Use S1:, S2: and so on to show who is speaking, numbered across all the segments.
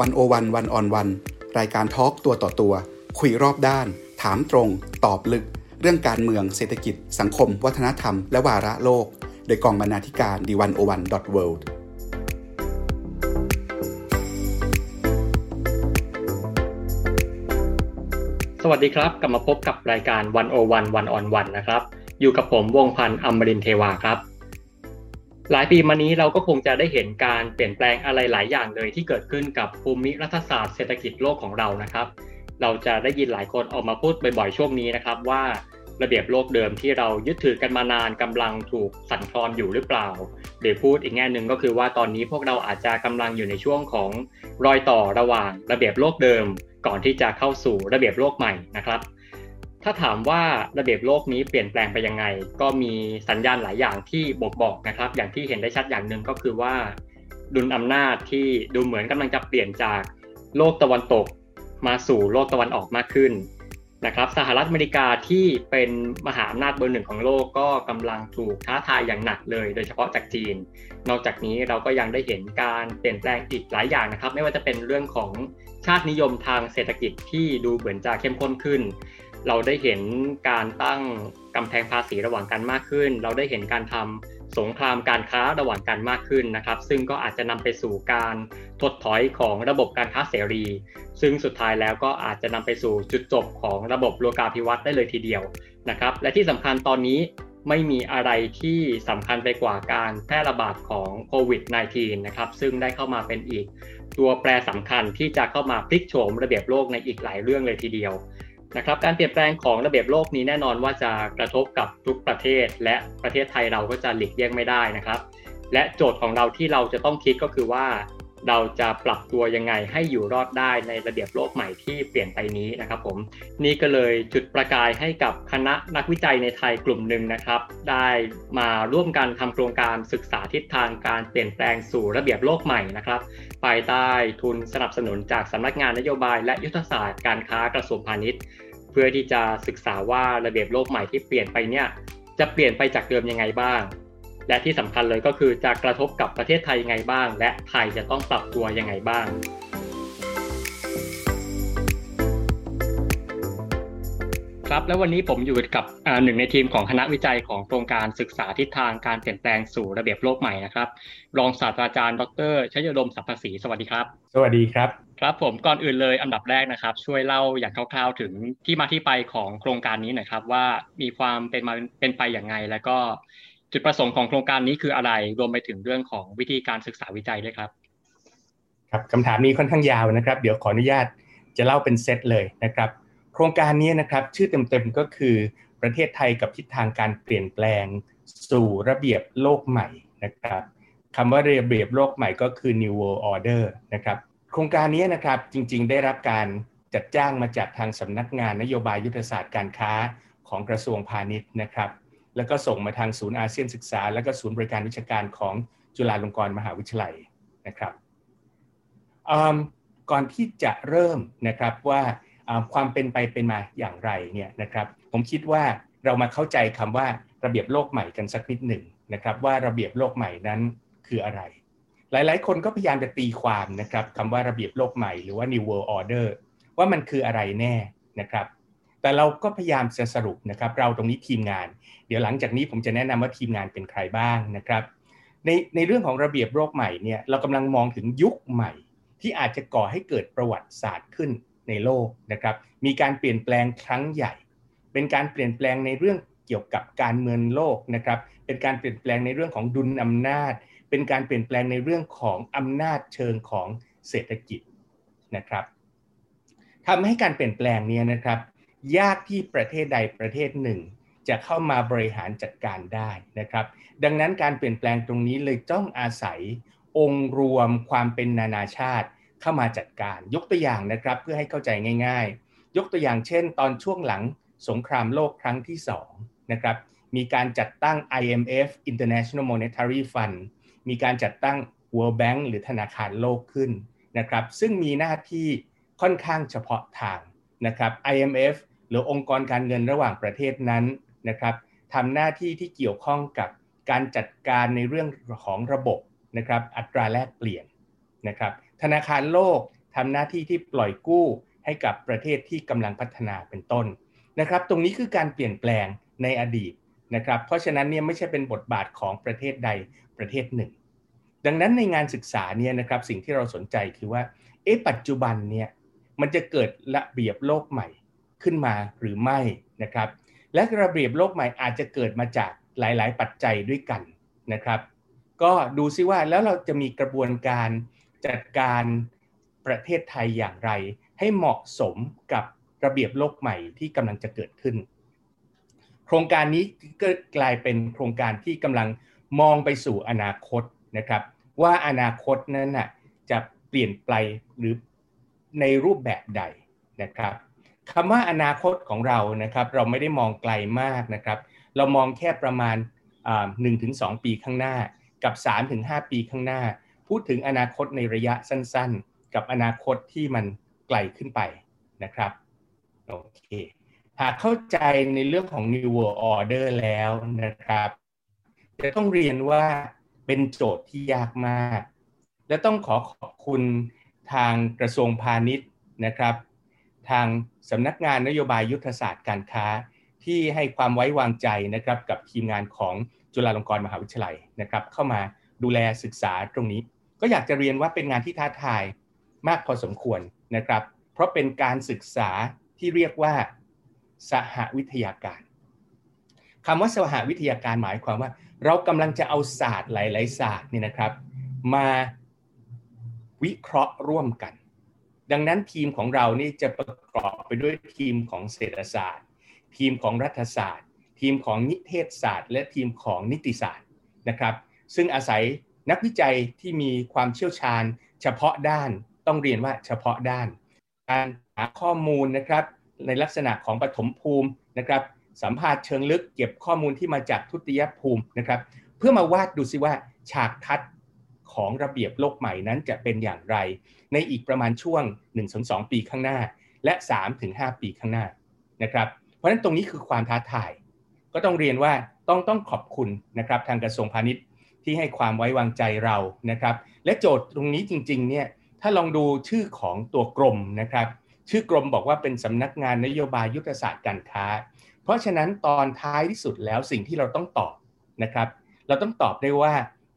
S1: วันโอวันวันออนวันรายการทอล์กตัวต่อตัว คุยรอบด้าน ถามตรง ตอบลึก เรื่องการเมืองเศรษฐกิจ สังคม วัฒนธรรม และวาระโลก โดยกองบรรณาธิการดีวันโอวันดอทเวิลด์
S2: สวัสดีครับ กลับมาพบกับรายการวันโอวันวันออนวันนะครับ อยู่กับผมวงพันธ์อมรินเทวาครับ หลายปีมานี้เราก็คงจะได้เห็นการเปลี่ยนแปลงอะไรหลายอย่างเลยที่เกิดขึ้นกับภูมิรัฐศาสตร์เศรษฐกิจโลกของเรานะครับ เราจะได้ยินหลายคนออกมาพูดบ่อยๆช่วงนี้นะครับว่าระเบียบโลกเดิมที่เรายึดถือกันมานานกำลังถูกสั่นคลอนอยู่หรือเปล่าเดี๋ยวพูดอีกแง่หนึ่งก็คือว่าตอนนี้พวกเราอาจจะกำลังอยู่ในช่วงของรอยต่อระหว่างระเบียบโลกเดิม ก่อนที่จะเข้าสู่ระเบียบโลกใหม่นะครับ ถ้าถามว่าระเบียบโลกนี้เปลี่ยนแปลงไปยังไง ก็มีสัญญาณหลายอย่างที่บอกบอกนะครับ อย่างที่เห็นได้ชัดอย่างหนึ่งก็คือว่า ดุลอำนาจที่ดูเหมือนกำลังจะเปลี่ยนจากโลกตะวันตก มาสู่โลกตะวันออกมากขึ้นนะครับสหรัฐอเมริกาที่เป็นมหาอำนาจเบอร์หนึ่งของโลกก็กำลังถูกท้าทายอย่างหนักเลย โดยเฉพาะจากจีน นอกจากนี้เราก็ยังได้เห็นการเปลี่ยนแปลงอีกหลายอย่างนะครับ ไม่ว่าจะเป็นเรื่องของชาตินิยมทางเศรษฐกิจที่ดูเหมือนจะเข้มข้นขึ้น เราได้เห็นการตั้งกำแพงภาษีระหว่างกันมากขึ้น เราได้เห็นการทำสงครามการค้าระหว่างกันมากขึ้นนะครับ ซึ่งก็อาจจะนำไปสู่การถดถอยของระบบการค้าเสรี ซึ่งสุดท้ายแล้วก็อาจจะนำไปสู่จุดจบของระบบโลกาภิวัตน์ได้เลยทีเดียวนะครับ และที่สำคัญตอนนี้ไม่มีอะไรที่สำคัญไปกว่าการแพร่ระบาดของโควิด -19 นะครับ ซึ่งได้เข้ามาเป็นอีก ตัวแปรสำคัญที่จะเข้ามาพลิกโฉมระเบียบโลกในอีกหลายเรื่องเลยทีเดียว นะครับการเปลี่ยนแปลงของระเบียบโลกนี้แน่นอนว่าจะกระทบกับทุกประเทศ และประเทศไทยเราก็จะหลีกเลี่ยงไม่ได้นะครับ และโจทย์ของเราที่เราจะต้องคิดก็คือว่า เราจะปรับตัวยังไงให้อยู่รอดได้ในระเบียบโลกใหม่ที่เปลี่ยนไปนี้นะครับผมนี่ก็เลยจุดประกายให้กับคณะนักวิจัยในไทยกลุ่มหนึ่งนะครับ ได้มาร่วมกันทำโครงการศึกษาทิศทางการเปลี่ยนแปลงสู่ระเบียบโลกใหม่นะครับภายใต้ทุนสนับสนุนจากสำนักงานนโยบาย และยุทธศาสตร์การค้ากระทรวงพาณิชย์ พื่อที่จะศึกษาว่าระเบียบโลกใหม่ที่เปลี่ยนไปเนี่ยจะเปลี่ยนไปจากเดิมยังไงบ้าง และที่สำคัญเลยก็คือจะกระทบกับประเทศไทยยังไงบ้าง และไทยจะต้องปรับตัวยังไงบ้าง ครับ แล้ววันนี้ผมอยู่กับหนึ่งในทีมของคณะวิจัยของโครงการศึกษาทิศทางการเปลี่ยนแปลงสู่ระเบียบโลกใหม่นะครับ รองศาสตราจารย์ ดรชัยดมสัพพศรีสวัสดีครับ
S3: สวัสดีครับ
S2: ครับผมก่อนอื่นเลยอันดับแรกนะครับ ช่วยเล่าอย่างคร่าวๆ ถึงที่มาที่ไปของโครงการนี้หน่อยครับ ว่ามีความเป็นมาเป็นไปอย่างไง แล้วก็จุดประสงค์ของโครงการนี้คืออะไร รวมไปถึงเรื่องของวิธีการศึกษาวิจัยด้วยครับ
S3: ครับคำถามนี้ค่อนข้างยาวนะครับ เดี๋ยวขออนุญาตจะเล่าเป็นเซตเลยนะครับ ครงการนี้นะครับชื่อเต็มๆก็คือประเทศไทยกับทิศทางการเปลี่ยนแปลงสู่ระเบียบโลกใหม่นะครับคำว่าระเบียบโลกใหม่ก็คือ New World Order นะครับโครงการนี้นะครับจริงๆ ได้รับการจัดจ้างมาจากทางสำนักงานนโยบายยุทธศาสตร์การค้าของกระทรวงพาณิชย์นะครับ แล้วก็ส่งมาทางศูนย์อาเซียนศึกษา และก็ศูนย์บริการวิชาการของจุฬาลงกรณ์มหาวิทยาลัยนะครับก่อนที่จะเริ่มนะครับว่า ความเป็นไปเป็นมาอย่างไรเนี่ยนะครับ ผมคิดว่าเรามาเข้าใจคำว่าระเบียบโลกใหม่กันสักนิดหนึ่งนะครับ ว่าระเบียบโลกใหม่นั้นคืออะไร หลายๆ คนก็พยายามจะตีความนะครับคำว่าระเบียบโลกใหม่หรือว่า New World Order ว่ามันคืออะไรแน่นะครับ แต่เราก็พยายามจะสรุปนะครับ เราตรงนี้ทีมงาน เดี๋ยวหลังจากนี้ผมจะแนะนำว่าทีมงานเป็นใครบ้างนะครับ ในในเรื่องของระเบียบโลกใหม่เนี่ยเรากำลังมองถึงยุคใหม่ ที่อาจจะก่อให้เกิดประวัติศาสตร์ขึ้น ในโลกนะครับ มีการเปลี่ยนแปลงครั้งใหญ่ เป็นการเปลี่ยนแปลงในเรื่องเกี่ยวกับการเมืองโลกนะครับ เป็นการเปลี่ยนแปลงในเรื่องของดุลอำนาจ เป็นการเปลี่ยนแปลงในเรื่องของอำนาจเชิงของเศรษฐกิจนะครับทำให้การเปลี่ยนแปลงนี้นะครับ ยากที่ประเทศใดประเทศหนึ่ง จะเข้ามาบริหารจัดการได้นะครับ ดังนั้นการเปลี่ยนแปลงตรงนี้เลยต้องอาศัยองค์รวมความเป็นนานาชาติ เข้ามาจัดการยกตัวอย่างนะครับเพื่อให้เข้าใจง่าย ๆ ยกตัวอย่างเช่น ตอนช่วงหลังสงครามโลกครั้งที่2นะครับมีการจัดตั้ง IMF International Monetary Fund มีการจัดตั้ง World Bank หรือธนาคารโลกขึ้นนะครับซึ่งมีหน้าที่ค่อนข้างเฉพาะทางนะครับ IMF หรือองค์กรการเงินระหว่างประเทศนั้นนะครับทำหน้าที่ที่เกี่ยวข้องกับการจัดการในเรื่องของระบบนะครับอัตราแลกเปลี่ยนนะครับ ธนาคารโลกทำหน้าที่ที่ปล่อยกู้ให้กับประเทศที่กำลังพัฒนาเป็นต้นนะครับ ตรงนี้คือการเปลี่ยนแปลงในอดีตนะครับ เพราะฉะนั้นเนี่ยไม่ใช่เป็นบทบาทของประเทศใดประเทศหนึ่ง ดังนั้นในงานศึกษาเนี่ยนะครับสิ่งที่เราสนใจคือว่าเอ๊ะปัจจุบันเนี่ยมันจะเกิดระเบียบโลกใหม่ขึ้นมาหรือไม่นะครับ และระเบียบโลกใหม่อาจจะเกิดมาจากหลาย ๆ ปัจจัยด้วยกันนะครับ ก็ดูซิว่าแล้วเราจะมีกระบวนการ จัดการประเทศไทยอย่างไร ให้เหมาะสมกับระเบียบโลกใหม่ที่กำลังจะเกิดขึ้น โครงการนี้ก็กลายเป็นโครงการที่กำลังมองไปสู่อนาคตนะครับ ว่าอนาคตนั้นนะจะเปลี่ยนไปหรือในรูปแบบใดนะครับคำว่าอนาคตของเรานะครับ เราไม่ได้มองไกลมากนะครับ เรามองแค่ประมาณหนึ่งถึงสองปีข้างหน้ากับ3าถึงหปีข้างหน้า พูดถึงอนาคตในระยะสั้นๆ กับอนาคตที่มันไกลขึ้นไปนะครับโอเคหากเข้าใจในเรื่องของ New World Order แล้วนะครับ จะต้องเรียนว่าเป็นโจทย์ที่ยากมาก และต้องขอขอบคุณทางกระทรวงพาณิชย์นะครับ ทางสำนักงานนโยบายยุทธศาสตร์การค้าที่ให้ความไว้วางใจนะครับกับทีมงานของจุฬาลงกรณ์มหาวิทยาลัยนะครับ เข้ามาดูแลศึกษาตรงนี้ ก็อยากจะเรียนว่าเป็นงานที่ท้าทายมากพอสมควรนะครับ เพราะเป็นการศึกษาที่เรียกว่า สหวิทยาการคำว่าสหวิทยาการหมายความว่า เรากำลังจะเอาศาสตร์หลาย ๆ ศาสตร์นี่นะครับ มาวิเคราะห์ร่วมกัน ดังนั้นทีมของเรานี่จะประกอบไปด้วยทีมของเศรษฐศาสตร์ ทีมของรัฐศาสตร์ ทีมของนิเทศศาสตร์ และทีมของนิติศาสตร์นะครับ ซึ่งอาศัย นักวิจัยที่มีความเชี่ยวชาญ เฉพาะด้านต้องเรียนว่าเฉพาะด้าน การหาข้อมูลนะครับในลักษณะของปฐมภูมินะครับสัมภาษณ์เชิงลึกเก็บข้อมูลที่มาจากทุติยภูมินะครับเพื่อมาวาดดูซิว่าฉากทัดของระเบียบโลกใหม่นั้นจะเป็นอย่างไร ในอีกประมาณช่วง 1-2 ปีข้างหน้า และ 3-5 ปีข้างหน้านะครับเพราะฉะนั้นตรงนี้คือความท้าทาย ก็ต้องเรียนว่าต้องต้องขอบคุณนะครับทางกระทรวงพาณิชย์ ที่ให้ความไว้วางใจเรานะครับ และโจทย์ตรงนี้จริงๆเนี่ยถ้าลองดูชื่อของตัวกรมนะครับ ชื่อกรมบอกว่าเป็นสำนักงานนโยบายยุทธศาสตร์การค้า เพราะฉะนั้นตอนท้ายที่สุดแล้วสิ่งที่เราต้องตอบนะครับ เราต้องตอบได้ว่า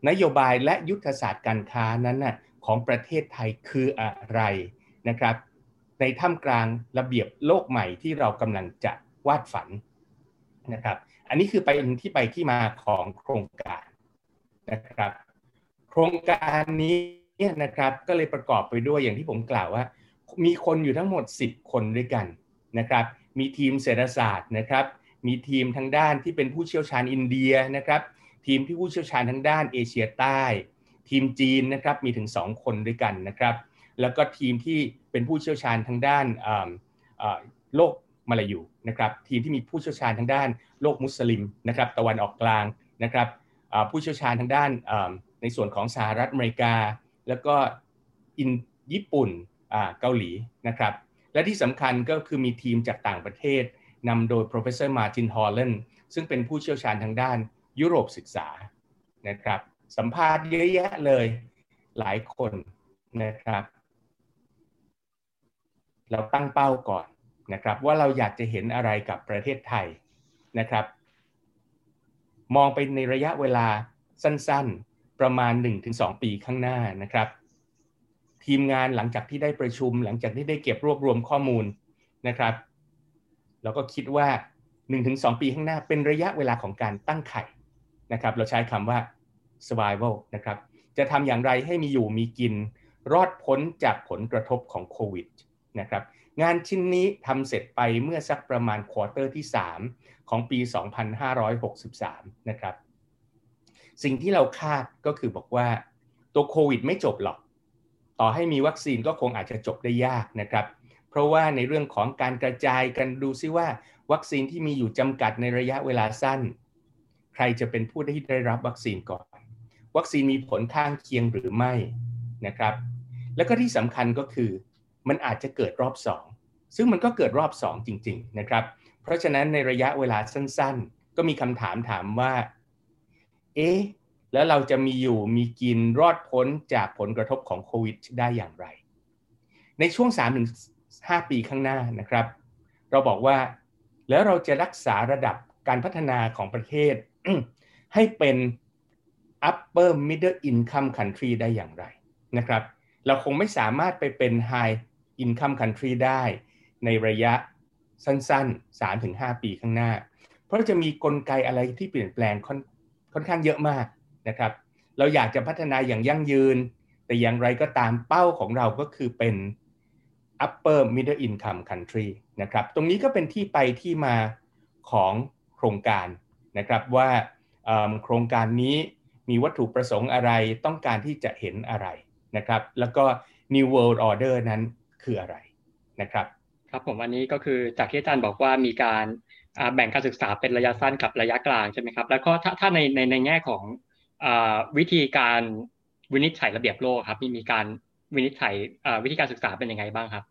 S3: นโยบายและยุทธศาสตร์การค้านั้นน่ะของประเทศไทยคืออะไรนะครับ ในท่ามกลางระเบียบโลกใหม่ที่เรากำลังจะวาดฝันนะครับ อันนี้คือไปที่ไปที่มาของโครงการ นะครับ โครงการนี้นะครับก็เลยประกอบไปด้วยอย่างที่ผมกล่าวว่า มีคนอยู่ทั้งหมด 10 คนด้วยกันนะครับ มีทีมเศรษฐศาสตร์นะครับ มีทีมทางด้านที่เป็นผู้เชี่ยวชาญอินเดียนะครับ ทีมที่ผู้เชี่ยวชาญทางด้านเอเชียใต้ ทีมจีนนะครับมีถึง 2 คนด้วยกันนะครับ แล้วก็ทีมที่เป็นผู้เชี่ยวชาญทางด้านโลกมาลายูนะครับ ทีมที่มีผู้เชี่ยวชาญทางด้านโลกมุสลิมนะครับ ตะวันออกกลางนะครับ ผู้เชี่ยวชาญทางด้านในส่วนของสหรัฐอเมริกา แล้วก็อินญี่ปุ่นเกาหลีนะครับและที่สำคัญก็คือมีทีมจากต่างประเทศนำโดย professor Martin Holland ซึ่งเป็นผู้เชี่ยวชาญทางด้านยุโรปศึกษานะครับสัมภาษณ์เยอะแยะเลยหลายคนนะครับ เราตั้งเป้าก่อนนะครับว่าเราอยากจะเห็นอะไรกับประเทศไทยนะครับ มองไปในระยะเวลาสั้นๆ ประมาณ 1-2 ปีข้างหน้านะครับ ทีมงานหลังจากที่ได้ประชุม หลังจากที่ได้เก็บรวบรวมข้อมูลนะครับเราก็คิดว่า 1-2 ปีข้างหน้าเป็นระยะเวลาของการตั้งไข่นะครับ เราใช้คำว่า survival นะครับ จะทำอย่างไรให้มีอยู่มีกิน รอดพ้นจากผลกระทบของโควิดนะครับ งานชิ้นนี้ทำเสร็จไปเมื่อสักประมาณ quarter ที่ 3 ของปี 2563 นะครับ สิ่งที่เราคาดก็คือบอกว่าตัวโควิดไม่จบหรอก ต่อให้มีวัคซีนก็คงอาจจะจบได้ยากนะครับ เพราะว่าในเรื่องของการกระจายกันดูซิว่า วัคซีนที่มีอยู่จำกัดในระยะเวลาสั้น ใครจะเป็นผู้ที่ได้รับวัคซีนก่อน วัคซีนมีผลข้างเคียงหรือไม่นะครับ แล้วก็ที่สำคัญก็คือมันอาจจะเกิดรอบ2 ซึ่งมันก็เกิดรอบ 2 จริง ๆ นะครับ เพราะฉะนั้นในระยะเวลาสั้น ๆ ก็มีคำถามถามว่า เอ๊ะ แล้วเราจะมีอยู่มีกินรอดพ้นจากผลกระทบของโควิดได้อย่างไร ในช่วง 3-5 ปีข้างหน้านะครับ เราบอกว่าแล้วเราจะรักษาระดับการพัฒนาของประเทศ ให้เป็น upper middle income country ได้อย่างไรนะครับ เราคงไม่สามารถไปเป็น high income country ได้ ในระยะสั้นๆ 3-5 ปีข้างหน้า เพราะจะมีกลไกอะไรที่เปลี่ยนแปลงค่อนค่อนข้างเยอะมากนะครับ เราอยากจะพัฒนาอย่างยั่งยืน แต่อย่างไรก็ตามเป้าของเราก็คือเป็น upper middle income country นะครับ ตรงนี้ก็เป็นที่ไปที่มาของโครงการนะครับว่าโครงการนี้มีวัตถุประสงค์อะไรต้องการที่จะเห็นอะไรนะครับ แล้วก็ New World Order นั้นคืออะไรนะครับ
S2: ครับผมอันนี้ก็คือจากที่อาจารย์บอกว่ามีการแบ่งการศึกษาเป็นระยะสั้นกับระยะกลางใช่ไหมครับ แล้วก็ถ้าถ้าในในในแง่ของอวิธีการวินิจฉัยระเบียบโลกครับมีมีการวินิจฉัยวิธีการศึกษาเป็นยังไงบ้างครับ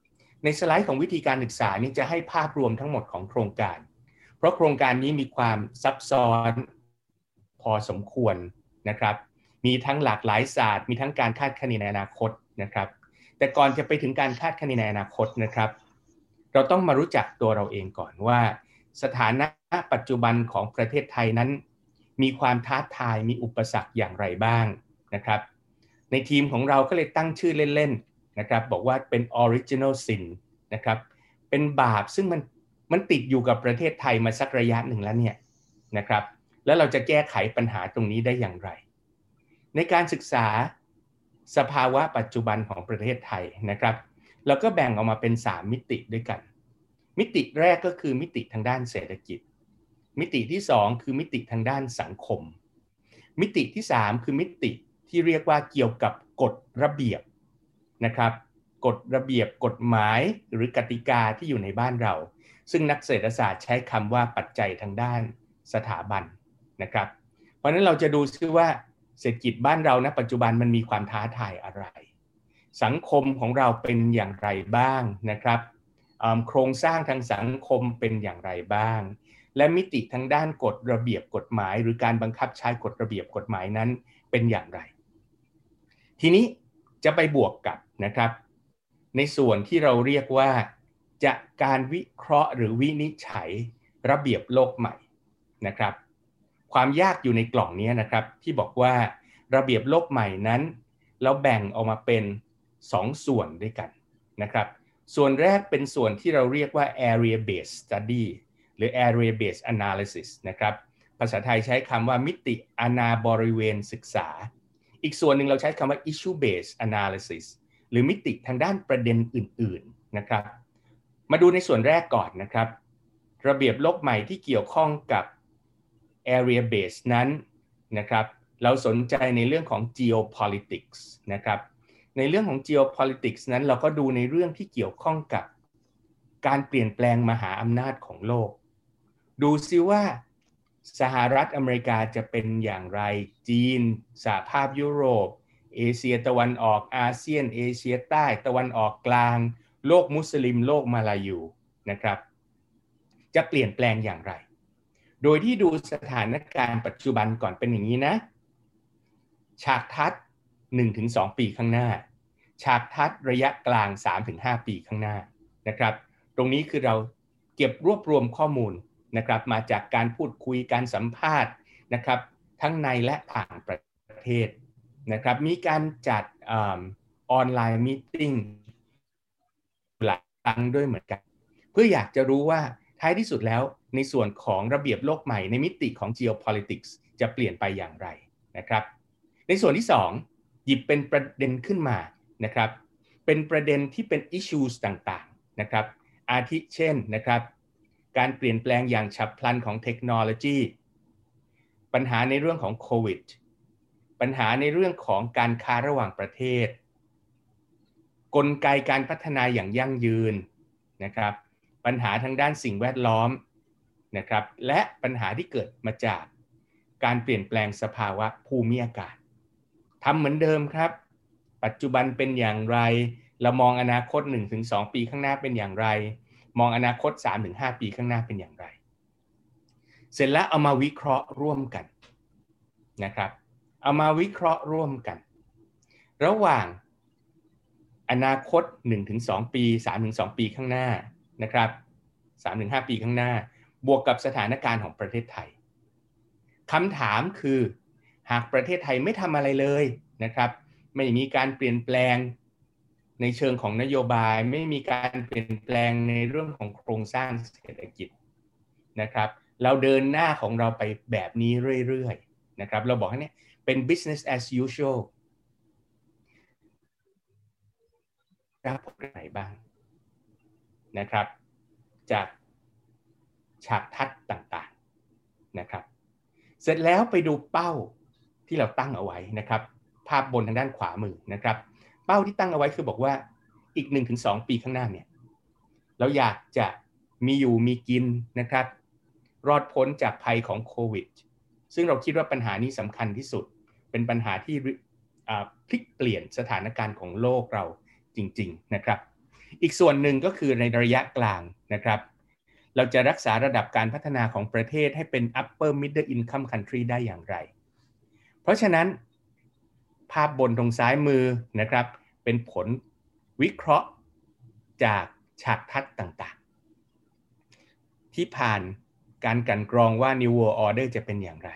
S3: ในสไลด์ของวิธีการศึกษานี้จะให้ภาพรวมทั้งหมดของโครงการ เพราะโครงการนี้มีความซับซ้อนพอสมควรนะครับ มีทั้งหลากหลายศาสตร์ มีทั้งการคาดคะเนในอนาคตนะครับ แต่ก่อนจะไปถึงการคาดคะเนในอนาคตนะครับ เราต้องมารู้จักตัวเราเองก่อนว่า สถานะปัจจุบันของประเทศไทยนั้น มีความท้าทายมีอุปสรรคอย่างไรบ้างนะครับ ในทีมของเราก็เลยตั้งชื่อเล่นๆนะครับบอกว่าเป็น original sin นะครับเป็นบาปซึ่งมันมันติดอยู่กับประเทศไทยมาสักระยะหนึ่งแล้วเนี่ยนะครับแล้วเราจะแก้ไขปัญหาตรงนี้ได้อย่างไร ในการศึกษาสภาวะปัจจุบันของประเทศไทยนะครับ เราก็แบ่งออกมาเป็น 3 มิติด้วยกัน มิติแรกก็คือมิติทางด้านเศรษฐกิจ มิติที่ 2 คือมิติทางด้านสังคม มิติที่ 3 คือมิติที่เรียกว่าเกี่ยวกับกฎระเบียบนะครับกฎระเบียบกฎหมายหรือกติกาที่อยู่ในบ้านเรา ซึ่งนักเศรษฐศาสตร์ใช้คำว่าปัจจัยทางด้านสถาบันนะครับ เพราะนั้นเราจะดูซิว่าเศรษฐกิจบ้านเราณปัจจุบันมันมีความท้าทายอะไร สังคมของเราเป็นอย่างไรบ้างนะครับโครงสร้างทางสังคมเป็นอย่างไรบ้าง และมิติทางด้านกฎระเบียบกฎหมาย หรือการบังคับใช้กฎระเบียบกฎหมายนั้นเป็นอย่างไร ทีนี้จะไปบวกกับนะครับ ในส่วนที่เราเรียกว่าจะการวิเคราะห์หรือวินิจฉัยระเบียบโลกใหม่นะครับ ความยากอยู่ในกล่องนี้นะครับที่บอกว่าระเบียบโลกใหม่นั้น เราแบ่งออกมาเป็น 2ส่วนด้วยกันนะครับ ส่วนแรกเป็นส่วนที่เราเรียกว่า area based study หรือ area based analysis นะครับ ภาษาไทยใช้คำว่ามิติอนาบริเวณศึกษา อีกส่วนหนึ่งเราใช้คำว่า issue based analysis หรือมิติทางด้านประเด็นอื่น ๆ นะครับ มาดูในส่วนแรกก่อนนะครับ ระเบียบโลกใหม่ที่เกี่ยวข้องกับ area based นั้นนะครับ เราสนใจในเรื่องของ geopolitics นะครับ ในเรื่องของ geopolitics นั้นเราก็ดูในเรื่องที่เกี่ยวข้องกับการเปลี่ยนแปลงมหาอำนาจของโลก ดูซิว่าสหรัฐอเมริกาจะเป็นอย่างไร จีน สหภาพยุโรป เอเชียตะวันออก อาเซียน เอเชียใต้ ตะวันออกกลาง โลกมุสลิม โลกมาลายูนะครับ จะเปลี่ยนแปลงอย่างไร โดยที่ดูสถานการณ์ปัจจุบันก่อนเป็นอย่างนี้นะ ฉากทัด 1-2 ปีข้างหน้า ฉากทัดระยะกลาง 3-5 ปีข้างหน้านะครับ ตรงนี้คือเราเก็บรวบรวมข้อมูลนะครับมาจากการพูดคุยการสัมภาษณ์นะครับ ทั้งในและต่างประเทศนะครับ มีการจัดออนไลน์มีติ้งหลายครั้งด้วยเหมือนกัน เพื่ออยากจะรู้ว่าท้ายที่สุดแล้วในส่วนของระเบียบโลกใหม่ในมิติของ geopolitics จะเปลี่ยนไปอย่างไรนะครับ ในส่วนที่ 2 หยิบเป็นประเด็นขึ้นมานะครับ เป็นประเด็นที่เป็น issues ต่างๆนะครับ อาทิเช่นนะครับ การเปลี่ยนแปลงอย่างฉับพลันของเทคโนโลยี ปัญหาในเรื่องของโควิด ปัญหาในเรื่องของการค้าระหว่างประเทศ กลไกการพัฒนาอย่างยั่งยืนนะครับ ปัญหาทางด้านสิ่งแวดล้อมนะครับ และปัญหาที่เกิดมาจากการเปลี่ยนแปลงสภาวะภูมิอากาศ ทำเหมือนเดิมครับ ปัจจุบันเป็นอย่างไร เรามองอนาคต 1-2 ปีข้างหน้าเป็นอย่างไร มองอนาคต 3-5 ปีข้างหน้าเป็นอย่างไร เสร็จแล้วเอามาวิเคราะห์ร่วมกันนะครับ เอามาวิเคราะห์ร่วมกัน ระหว่างอนาคต 1-2 ปี 3-2 ปีข้างหน้านะครับ3-5 ปีข้างหน้า บวกกับสถานการณ์ของประเทศไทยคำถามคือ หากประเทศไทยไม่ทำอะไรเลยนะครับไม่มีการเปลี่ยนแปลงในเชิงของนโยบาย ไม่มีการเปลี่ยนแปลงในเรื่องของโครงสร้างเศรษฐกิจนะครับ เราเดินหน้าของเราไปแบบนี้เรื่อยๆนะครับ เราบอกให้นี่เป็น business as usual รับผลไหนบ้างนะครับ จากฉากทัดต่างๆนะครับ เสร็จแล้วไปดูเป้า ที่เราตั้งเอาไว้นะครับ ภาพบนทางด้านขวามือนะครับ เป้าที่ตั้งเอาไว้คือบอกว่าอีก 1-2 ปีข้างหน้าเนี่ยเราอยากจะมีอยู่มีกินนะครับ รอดพ้นจากภัยของโควิด ซึ่งเราคิดว่าปัญหานี้สำคัญที่สุด เป็นปัญหาที่พลิกเปลี่ยนสถานการณ์ของโลกเราจริง ๆนะครับ อีกส่วนหนึ่งก็คือในระยะกลางนะครับ เราจะรักษาระดับการพัฒนาของประเทศให้เป็น upper middle income country ได้อย่างไร เพราะฉะนั้น ภาพบนตรงซ้ายมือนะครับ เป็นผลวิเคราะห์จากฉากทัดต่างๆ ที่ผ่านการกันกรองว่า New World Order จะเป็นอย่างไร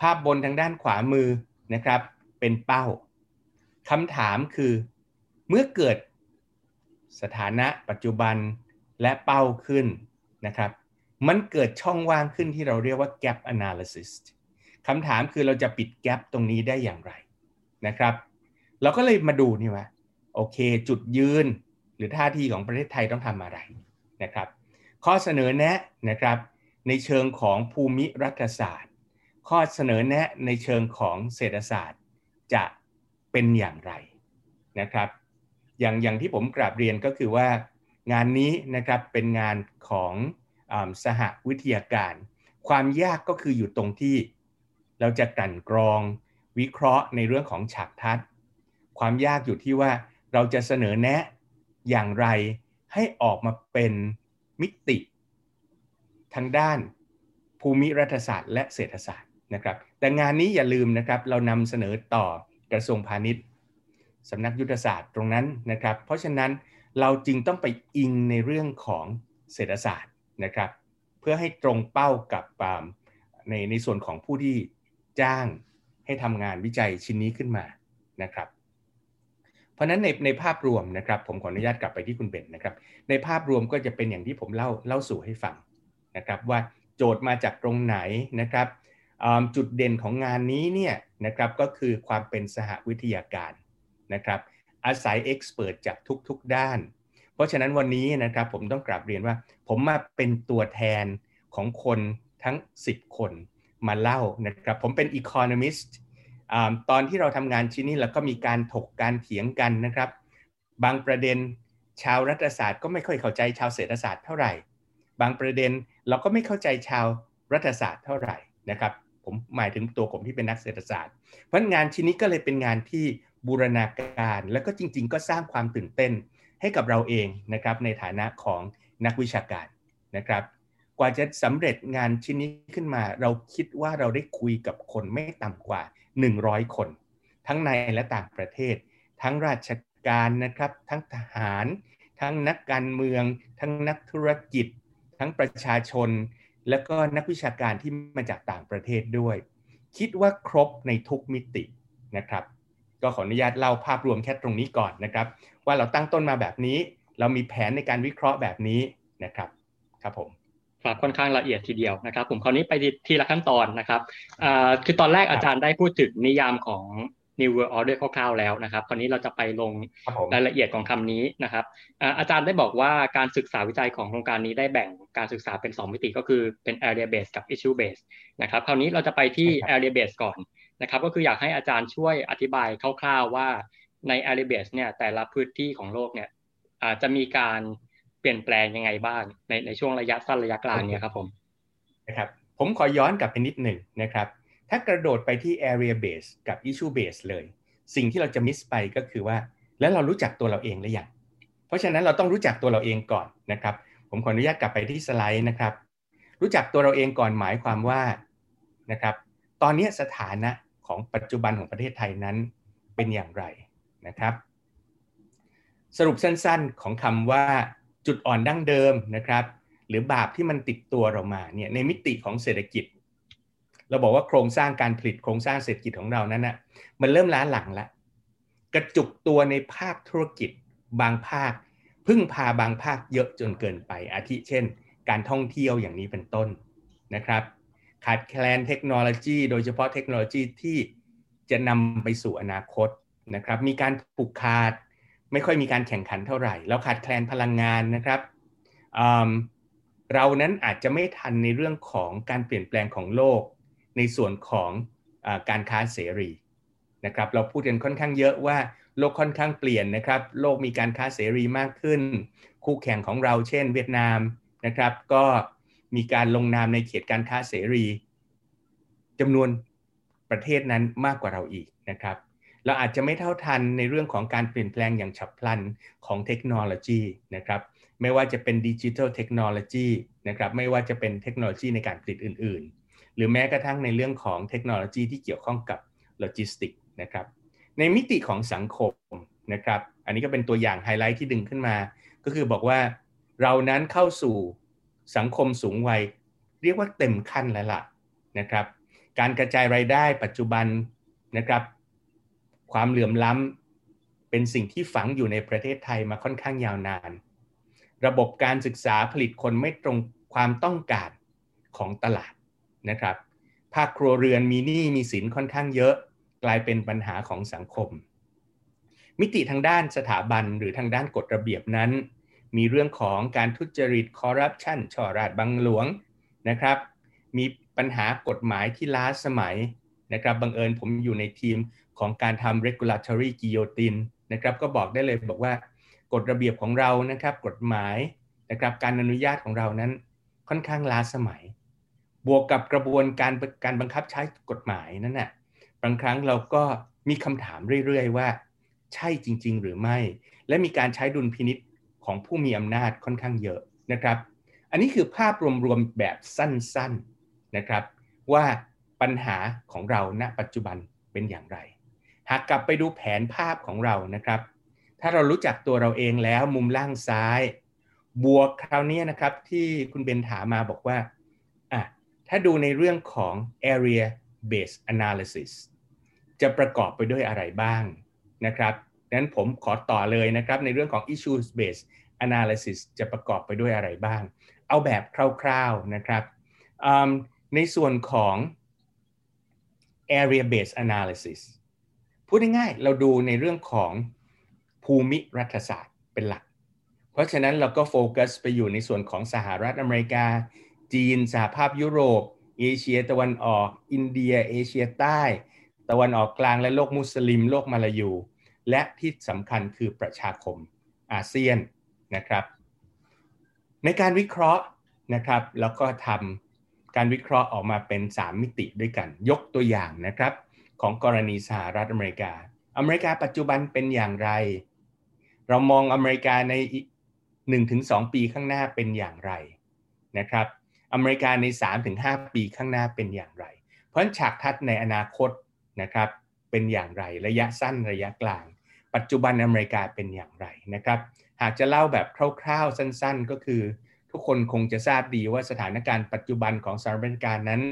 S3: ภาพบนทางด้านขวามือนะครับ เป็นเป้าคำถามคือเมื่อเกิดสถานะปัจจุบันและเป้าขึ้นนะครับ มันเกิดช่องว่างขึ้นที่เราเรียกว่า gap analysis คำถามคือเราจะปิดแกลบตรงนี้ได้อย่างไรนะครับ เราก็เลยมาดูนี่ว่าโอเค จุดยืนหรือท่าทีของประเทศไทยต้องทำอะไรนะครับ ข้อเสนอแนะนะครับในเชิงของภูมิรัฐศาสตร์ ข้อเสนอแนะในเชิงของเศรษฐศาสตร์จะเป็นอย่างไรนะครับ อย่างอย่างที่ผมกราบเรียนก็คือว่างานนี้นะครับเป็นงานของอสหวิทยาการ ความยากก็คืออยู่ตรงที่ เราจะกลั่นกรอง วิเคราะห์ในเรื่องของฉากทัศน์ ความยากอยู่ที่ว่าเราจะเสนอแนะอย่างไรให้ออกมาเป็นมิติ ทางด้านภูมิรัฐศาสตร์และเศรษฐศาสตร์นะครับ แต่งานนี้อย่าลืมนะครับ เรานำเสนอต่อกระทรวงพาณิชย์สำนักยุทธศาสตร์ตรงนั้นนะครับ เพราะฉะนั้นเราจึงต้องไปอิงในเรื่องของเศรษฐศาสตร์นะครับ เพื่อให้ตรงเป้ากับในในส่วนของผู้ที่ จ้างให้ทำงานวิจัยชิ้นนี้ขึ้นมานะครับ เพราะนั้นในในภาพรวมนะครับ ผมขออนุญาตกลับไปที่คุณเบนนะครับ ในภาพรวมก็จะเป็นอย่างที่ผมเล่าเล่าสู่ให้ฟังนะครับ ว่าโจทย์มาจากตรงไหนนะครับจุดเด่นของงานนี้เนี่ยนะครับก็คือความเป็นสหวิทยาการนะครับ อาศัย expert จากทุก ๆ ด้าน เพราะฉะนั้นวันนี้นะครับผมต้องกราบเรียนว่า ผมมาเป็นตัวแทนของคนทั้ง 10 คน มาเล่านะครับ ผมเป็น economist ตอนที่เราทำงานชิ้นนี้เราก็มีการถกการเถียงกันนะครับ บางประเด็นชาวรัฐศาสตร์ก็ไม่ค่อยเข้าใจชาวเศรษฐศาสตร์เท่าไหร่ บางประเด็นเราก็ไม่เข้าใจชาวรัฐศาสตร์เท่าไหร่นะครับ ผมหมายถึงตัวผมที่เป็นนักเศรษฐศาสตร์ เพราะงานชิ้นนี้ก็เลยเป็นงานที่บูรณาการ แล้วก็จริง ๆ ก็สร้างความตื่นเต้นให้กับเราเองนะครับในฐานะของนักวิชาการนะครับ กว่าจะสำเร็จงานชิ้นนี้ขึ้นมา เราคิดว่าเราได้คุยกับคนไม่ต่ำกว่า 100 คน ทั้งในและต่างประเทศ ทั้งราชการนะครับ ทั้งทหาร ทั้งนักการเมือง ทั้งนักธุรกิจ ทั้งประชาชน และก็นักวิชาการที่มาจากต่างประเทศด้วย คิดว่าครบในทุกมิตินะครับ ก็ขออนุญาตเล่าภาพรวมแค่ตรงนี้ก่อนนะครับ ว่าเราตั้งต้นมาแบบนี้ เรามีแผนในการวิเคราะห์แบบนี้นะครับ ครับผม
S2: ครับค่อนข้างละเอียดทีเดียวนะครับ ผมคราวนี้ไปทีละขั้นตอนนะครับคือตอนแรกอาจารย์ได้พูดถึงนิยามของ New World Order คร่าวๆแล้วนะครับ คราวนี้เราจะไปลงรายละเอียดของคำนี้นะครับ อาจารย์ได้บอกว่าการศึกษาวิจัยของโครงการนี้ได้แบ่งการศึกษาเป็น 2 มิติก็คือเป็น area based กับ issue based นะครับ คราวนี้เราจะไปที่ area based ก่อนนะครับ ก็คืออยากให้อาจารย์ช่วยอธิบายคร่าวๆว่าใน a r i b a s เนี่ยแต่ละพื้นที่ของโลกเนี่ยอาจจะมีการเปลี่ยนแปลงยังไงบ้างในในช่วงระยะสั้นระยะกลางเนี่ยครับผม
S3: นะครับผมขอย้อนกลับไปนิดหนึ่งนะครับ ถ้ากระโดดไปที่ area base กับ issue base เลย สิ่งที่เราจะมิสไปก็คือว่า แล้วเรารู้จักตัวเราเองหรือยังเพราะฉะนั้นเราต้องรู้จักตัวเราเองก่อนนะครับ ผมขออนุญาตกลับไปที่สไลด์นะครับ รู้จักตัวเราเองก่อนหมายความว่านะครับ ตอนนี้สถานะของปัจจุบันของประเทศไทยนั้นเป็นอย่างไรนะครับ สรุปสั้นๆของคำว่า จุดอ่อนดั้งเดิมนะครับ หรือบาปที่มันติดตัวเรามาเนี่ยในมิติของเศรษฐกิจ เราบอกว่าโครงสร้างการผลิตโครงสร้างเศรษฐกิจของเรานั้นนะมันเริ่มล้าหลังล้วกระจุกตัวในภาคธุรกิจบางภาค พึ่งพาบางภาคเยอะจนเกินไป อาทิเช่น การท่องเที่ยวอย่างนี้เป็นต้นนะครับ ขาดแคลนเทคโนโลยี โดยเฉพาะเทคโนโลยีที่จะนำไปสู่อนาคตนะครับ มีการผูกขาด ไม่ค่อยมีการแข่งขันเท่าไหร่ แล้วขาดแคลนพลังงานนะครับเรานั้นอาจจะไม่ทันในเรื่องของการเปลี่ยนแปลงของโลก ในส่วนของอการค้าเสรีนะครับเราพูดกันค่อนข้างเยอะว่าโลกค่อนข้างเปลี่ยนนะครับ โลกมีการค้าเสรีมากขึ้น คู่แข่งของเราเช่น เวียดนามนะครับ ก็มีการลงนามในเขตการค้าเสรีจำนวนประเทศนั้นมากกว่าเราอีกนะครับ เราอาจจะไม่เท่าทันในเรื่องของการเปลี่ยนแปลงอย่างฉับพลันของเทคโนโลยีนะครับไม่ว่าจะเป็นดิจิทัลเทคโนโลยีนะครับไม่ว่าจะเป็นเทคโนโลยีในการผลิตอื่น ๆ หรือแม้กระทั่งในเรื่องของเทคโนโลยีที่เกี่ยวข้องกับโลจิสติกนะครับในมิติของสังคมนะครับอันนี้ก็เป็นตัวอย่างไฮไลท์ที่ดึงขึ้นมา ก็คือบอกว่าเรานั้นเข้าสู่สังคมสูงวัย เรียกว่าเต็มขั้นแล้วล่ะนะครับการกระจายรายได้ปัจจุบันนะครับ ความเหลื่อมล้ำเป็นสิ่งที่ฝังอยู่ในประเทศไทยมาค่อนข้างยาวนาน ระบบการศึกษาผลิตคนไม่ตรงความต้องการของตลาดนะครับ ภาคครัวเรือนมีหนี้มีสินค่อนข้างเยอะ กลายเป็นปัญหาของสังคม มิติทางด้านสถาบันหรือทางด้านกฎระเบียบนั้น มีเรื่องของการทุจริตคอร์รัปชันช่อราดบังหลวงนะครับ มีปัญหากฎหมายที่ล้าสมัย นะครับบังเอิญผมอยู่ในทีมของการทำ regulatory guillotine นะครับก็บอกได้เลยบอกว่ากฎระเบียบของเรานะครับ กฎหมายนะครับการอนุญาตของเรานั้นค่อนข้างล้าสมัย บวกกับกระบวนการการบังคับใช้กฎหมายนั่นแหะบางครั้งเราก็มีคำถามเรื่อยๆว่า ใช่จริง ๆ หรือไม่ และมีการใช้ดุลพินิษของผู้มีอำนาจค่อนข้างเยอะนะครับ อันนี้คือภาพรวมๆแบบสั้นๆนะครับ ว่า ปัญหาของเราณปัจจุบันเป็นอย่างไร หากกลับไปดูแผนภาพของเรานะครับ ถ้าเรารู้จักตัวเราเองแล้วมุมล่างซ้าย บวกคราวนี้นะครับที่คุณเบนถามมาบอกว่าอะถ้าดูในเรื่องของ area based analysis จะประกอบไปด้วยอะไรบ้างนะครับนั้นผมขอต่อเลยนะครับในเรื่องของ issues based analysis จะประกอบไปด้วยอะไรบ้าง เอาแบบคร่าวๆนะครับในส่วนของ area based analysis พูดง่ายๆเราดูในเรื่องของภูมิรัฐศาสตร์เป็นหลัก เพราะฉะนั้นเราก็โฟกัสไปอยู่ในส่วนของสหรัฐอเมริกา จีน สหภาพยุโรป เอเชียตะวันออก อินเดีย เอเชียใต้ ตะวันออกกลางและโลกมุสลิม โลกมาลายู และที่สำคัญคือประชาคมอาเซียนนะครับ ในการวิเคราะห์นะครับ แล้วก็ทำ การวิเคราะห์ออกมาเป็น 3 มิติด้วยกัน ยกตัวอย่างนะครับ ของกรณีสหรัฐอเมริกา อเมริกาปัจจุบันเป็นอย่างไร เรามองอเมริกาใน 1-2 ปีข้างหน้าเป็นอย่างไรนะครับ อเมริกาใน 3-5 ปีข้างหน้าเป็นอย่างไร เพราะฉากทัดในอนาคตนะครับเป็นอย่างไรระยะสั้นระยะกลาง ปัจจุบันอเมริกาเป็นอย่างไรนะครับ หากจะเล่าแบบคร่าวๆสั้น ๆ ก็คือ ทุกคนคงจะทราบดีว่าสถานการณ์ปัจจุบันของสหรัฐอเมริกานั้น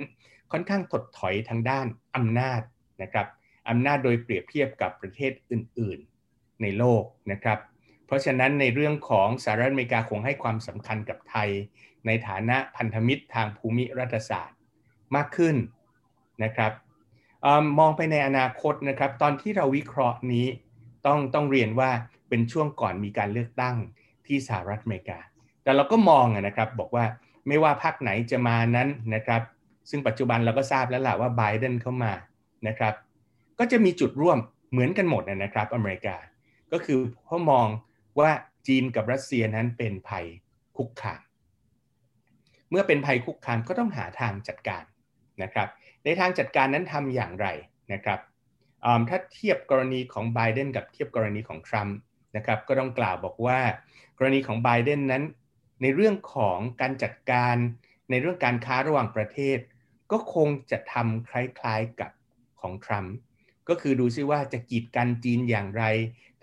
S3: ค่อนข้างถดถอยทางด้านอำนาจนะครับอำนาจโดยเปรียบเทียบกับประเทศอื่น ๆ ในโลกนะครับ เพราะฉะนั้นในเรื่องของสหรัฐอเมริกาคงให้ความสำคัญกับไทย ในฐานะพันธมิตรทางภูมิรัฐศาสตร์มากขึ้นนะครับอมองไปในอนาคตนะครับ ตอนที่เราวิเคราะห์นี้ต้องต้องเรียนว่าเป็นช่วงก่อนมีการเลือกตั้งที่สหรัฐอเมริกา แต่เราก็มองนะครับบอกว่าไม่ว่าพรรคไหนจะมานั้นนะครับ ซึ่งปัจจุบันเราก็ทราบแล้วแหละว่าไบเดนเข้ามานะครับ ก็จะมีจุดร่วมเหมือนกันหมดนะครับอเมริกา ก็คือเขามองว่าจีนกับรัสเซียนั้นเป็นภัยคุกคาม เมื่อเป็นภัยคุกคามก็ต้องหาทางจัดการนะครับ ในทางจัดการนั้นทำอย่างไรนะครับถ้าเทียบกรณีของไบเดนกับเทียบกรณีของทรัมป์นะครับ ก็ต้องกล่าวบอกว่ากรณีของไบเดนนั้น ในเรื่องของการจัดการในเรื่องการค้าระหว่างประเทศ ก็คงจะทำคล้ายๆกับของทรัมป์ก็คือดูซิว่าจะกีดกันจีนอย่างไร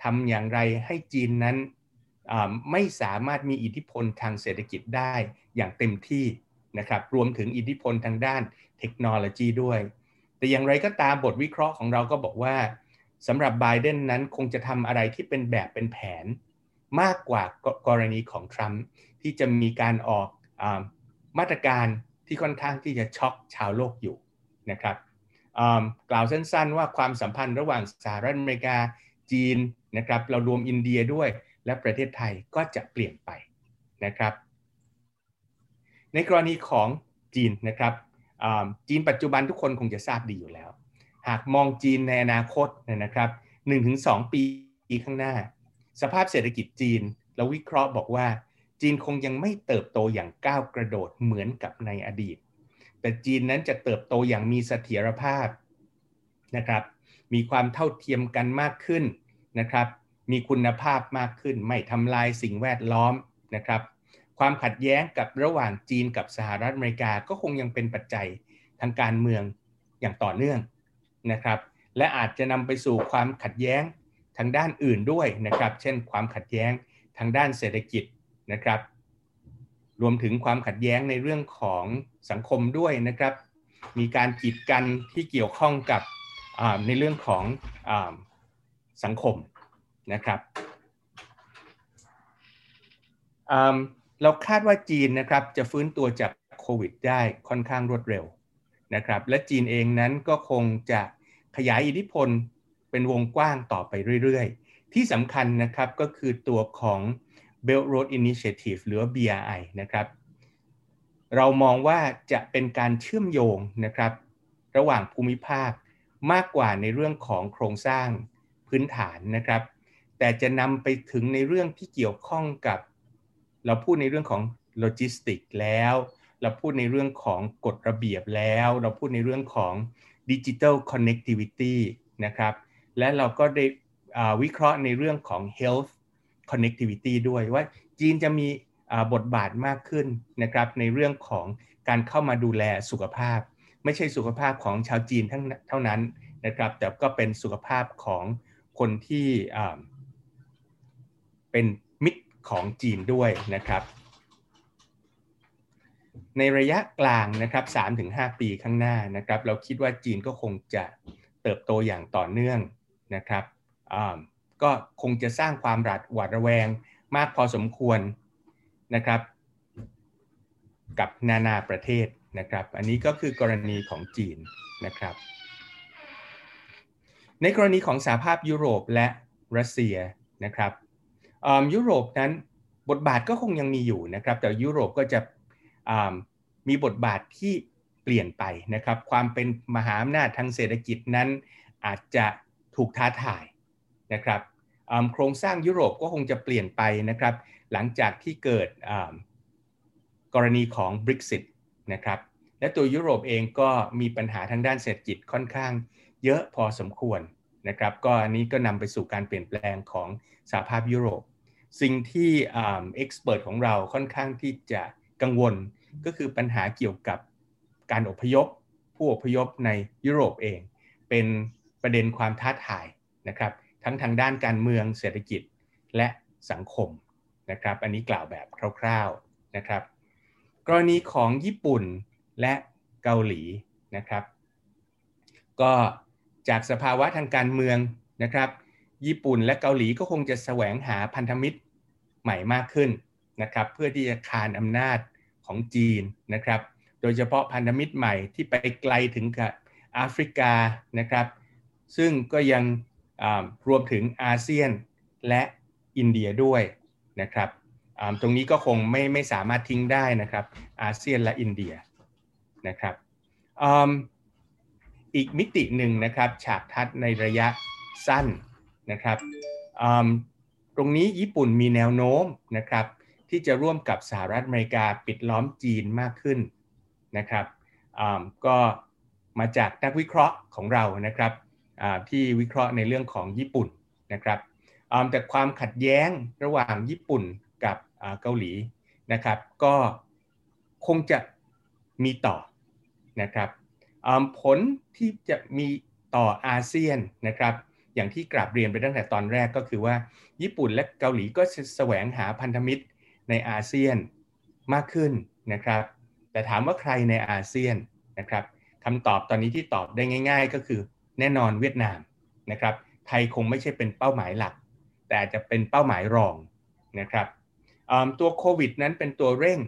S3: ทำอย่างไรให้จีนนั้นไม่สามารถมีอิทธิพลทางเศรษฐกิจได้อย่างเต็มที่นะครับรวมถึงอิทธิพลทางด้านเทคโนโลยีด้วย แต่อย่างไรก็ตามบทวิเคราะห์ของเราก็บอกว่าสำหรับไบเดนนั้นคงจะทำอะไรที่เป็นแบบเป็นแผนมากกว่ากรณีของทรัมป์ ที่จะมีการออกอมาตรการที่ค่อนข้างที่จะช็อกชาวโลกอยู่นะครับกล่าวสั้นๆ ว่าความสัมพันธ์ระหว่างสหรัฐอเมริกาจีนนะครับเรารวมอินเดียด้วยและประเทศไทยก็จะเปลี่ยนไปนะครับ ในกรณีของจีนนะครับจีนปัจจุบันทุกคนคงจะทราบดีอยู่แล้ว หากมองจีนในอนาคตนะครับ1-2 ปีข้างหน้า สภาพเศรษฐกิจจีน เราวิเคราะห์บอกว่า จีนคงยังไม่เติบโตอย่างก้าวกระโดดเหมือนกับในอดีต แต่จีนนั้นจะเติบโตอย่างมีเสถียรภาพนะครับ มีความเท่าเทียมกันมากขึ้นนะครับ มีคุณภาพมากขึ้น ไม่ทำลายสิ่งแวดล้อมนะครับ ความขัดแย้งกับระหว่างจีนกับสหรัฐอเมริกาก็คงยังเป็นปัจจัยทางการเมืองอย่างต่อเนื่องนะครับ และอาจจะนำไปสู่ความขัดแย้งทางด้านอื่นด้วยนะครับ เช่น ความขัดแย้งทางด้านเศรษฐกิจ นะครับ รวมถึงความขัดแย้งในเรื่องของสังคมด้วยนะครับ มีการกีดกันที่เกี่ยวข้องกับในเรื่องของอสังคมนะครับเราคาดว่าจีนนะครับจะฟื้นตัวจากโควิดได้ค่อนข้างรวดเร็วนะครับ และจีนเองนั้นก็คงจะขยายอิทธิพลเป็นวงกว้างต่อไปเรื่อยๆ ที่สำคัญนะครับก็คือตัวของ Belt Road Initiative หรือ BRI นะครับ เรามองว่าจะเป็นการเชื่อมโยงนะครับ ระหว่างภูมิภาคมากกว่าในเรื่องของโครงสร้างพื้นฐานนะครับ แต่จะนำไปถึงในเรื่องที่เกี่ยวข้องกับ เราพูดในเรื่องของโลจิสติกแล้ว เราพูดในเรื่องของกฎระเบียบแล้ว เราพูดในเรื่องของดิจิทัลคอนเน็กติวิตี้นะครับ และเราก็ได้วิเคราะห์ในเรื่องของ health connectivity ด้วยว่าจีนจะมีบทบาทมากขึ้นนะครับในเรื่องของการเข้ามาดูแลสุขภาพ ไม่ใช่สุขภาพของชาวจีนทั้งเท่านั้นนะครับแต่ก็เป็นสุขภาพของคนที่เป็นมิตรของจีนด้วยนะครับ ในระยะกลางนะครับ3-5 ปีข้างหน้านะครับ เราคิดว่าจีนก็คงจะเติบโตอย่างต่อเนื่องนะครับ ก็คงจะสร้างความหวาดหวาดระแวงมากพอสมควรนะครับ กับนานาประเทศนะครับ อันนี้ก็คือกรณีของจีนนะครับ ในกรณีของสหภาพยุโรปและรัสเซียนะครับยุโรปนั้นบทบาทก็คงยังมีอยู่นะครับ แต่ยุโรปก็จะมีบทบาทที่เปลี่ยนไปนะครับ ความเป็นมหาอำนาจทางเศรษฐกิจนั้นอาจจะถูกท้าทายนะครับ โครงสร้างยุโรปก็คงจะเปลี่ยนไปนะครับ หลังจากที่เกิดกรณีของ Brexit นะครับ และตัวยุโรปเองก็มีปัญหาทางด้านเศรษฐกิจค่อนข้างเยอะพอสมควรนะครับ ก็อันนี้ก็นำไปสู่การเปลี่ยนแปลงของสหภาพยุโรป สิ่งที่เอ็กซ์เพรสของเราค่อนข้างที่จะกังวลก็คือปัญหาเกี่ยวกับการอพยพ ผู้อพยพในยุโรปเอง เป็นประเด็นความท้าทายนะครับ ทั้งทางด้านการเมืองเศรษฐกิจและสังคมนะครับ อันนี้กล่าวแบบคร่าวๆนะครับ กรณีของญี่ปุ่นและเกาหลีนะครับ ก็จากสภาวะทางการเมืองนะครับ ญี่ปุ่นและเกาหลีก็คงจะแสวงหาพันธมิตรใหม่มากขึ้นนะครับ เพื่อที่จะคานอำนาจของจีนนะครับ โดยเฉพาะพันธมิตรใหม่ที่ไปไกลถึงกับแอฟริกานะครับ ซึ่งก็ยัง รวมถึงอาเซียนและอินเดียด้วยนะครับตรงนี้ก็คงไม่ไม่สามารถทิ้งได้นะครับอาเซียนและอินเดียนะครับอีกมิติหนึ่งนะครับฉากทัดในระยะสั้นนะครับตรงนี้ญี่ปุ่นมีแนวโน้มนะครับที่จะร่วมกับสหรัฐอเมริกาปิดล้อมจีนมากขึ้นนะครับก็มาจากนักวิเคราะห์ของเรานะครับ ที่วิเคราะห์ในเรื่องของญี่ปุ่นนะครับแต่ความขัดแย้งระหว่างญี่ปุ่นกับเกาหลีนะครับ ก็คงจะมีต่อนะครับผลที่จะมีต่ออาเซียนนะครับ อย่างที่กราบเรียนไปตั้งแต่ตอนแรกก็คือว่า ญี่ปุ่นและเกาหลีก็แสวงหาพันธมิตรในอาเซียนมากขึ้นนะครับ แต่ถามว่าใครในอาเซียนนะครับคำตอบตอนนี้ที่ตอบได้ง่าย ๆ ก็คือ แน่นอนเวียดนามนะครับ ไทยคงไม่ใช่เป็นเป้าหมายหลัก แต่จะเป็นเป้าหมายรองนะครับตัวโควิดนั้นเป็นตัวเร่ง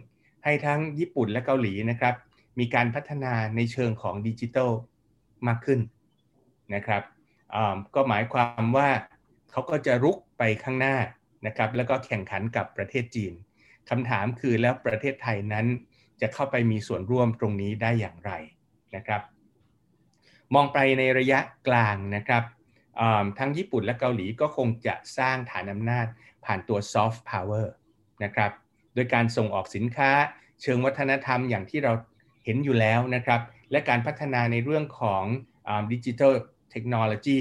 S3: ให้ทั้งญี่ปุ่นและเกาหลีนะครับ มีการพัฒนาในเชิงของดิจิทัลมากขึ้นนะครับก็หมายความว่าเขาก็จะรุกไปข้างหน้านะครับ แล้วก็แข่งขันกับประเทศจีนคำถามคือแล้วประเทศไทยนั้นจะเข้าไปมีส่วนร่วมตรงนี้ได้อย่างไรนะครับ มองไปในระยะกลางนะครับทั้งญี่ปุ่นและเกาหลีก็คงจะสร้างฐานอำนาจผ่านตัวซอฟต์พาวเวอร์นะครับโดยการส่งออกสินค้าเชิงวัฒนธรรมอย่างที่เราเห็นอยู่แล้วนะครับ และการพัฒนาในเรื่องของดิจิทัลเทคโนโลยี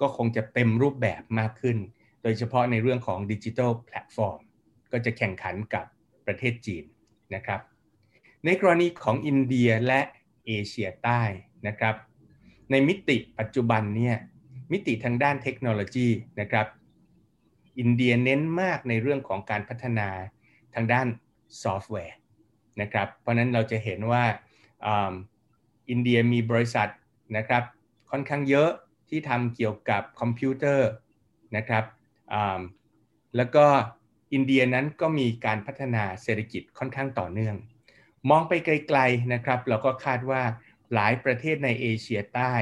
S3: ก็คงจะเต็มรูปแบบมากขึ้น โดยเฉพาะในเรื่องของดิจิทัลแพลตฟอร์มก็จะแข่งขันกับประเทศจีนนะครับ ในกรณีของอินเดียและเอเชียใต้นะครับ ในมิติปัจจุบันเนี่ยมิติทางด้านเทคโนโลยีนะครับอินเดียเน้นมากในเรื่องของการพัฒนาทางด้านซอฟต์แวร์นะครับเพราะนั้นเราจะเห็นว่าอินเดียมีบริษัทนะครับค่อนข้างเยอะที่ทำเกี่ยวกับคอมพิวเตอร์นะครับแล้วก็อินเดียนั้นก็มีการพัฒนาเศรษฐกิจค่อนข้างต่อเนื่อง มองไปไกลๆนะครับ เราก็คาดว่า หลายประเทศในเอเชียใต้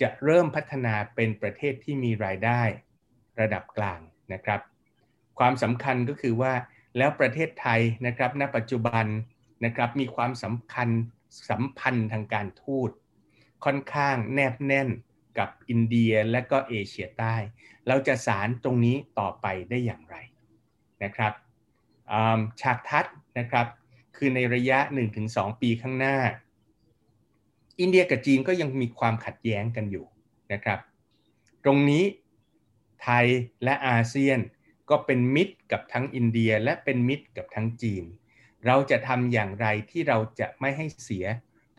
S3: จะเริ่มพัฒนาเป็นประเทศที่มีรายได้ระดับกลางนะครับ ความสำคัญก็คือว่าแล้วประเทศไทยนะครับณปัจจุบันนะครับมีความสำคัญสัมพันธ์ทางการทูต ค่อนข้างแนบแน่นกับอินเดียและก็เอเชียใต้ เราจะสารตรงนี้ต่อไปได้อย่างไรนะครับฉากทัดนะครับคือในระยะ 1-2 ปีข้างหน้า อินเดียกับจีนก็ยังมีความขัดแย้งกันอยู่นะครับ ตรงนี้ไทยและอาเซียนก็เป็นมิตรกับทั้งอินเดียและเป็นมิตรกับทั้งจีน เราจะทำอย่างไรที่เราจะไม่ให้เสีย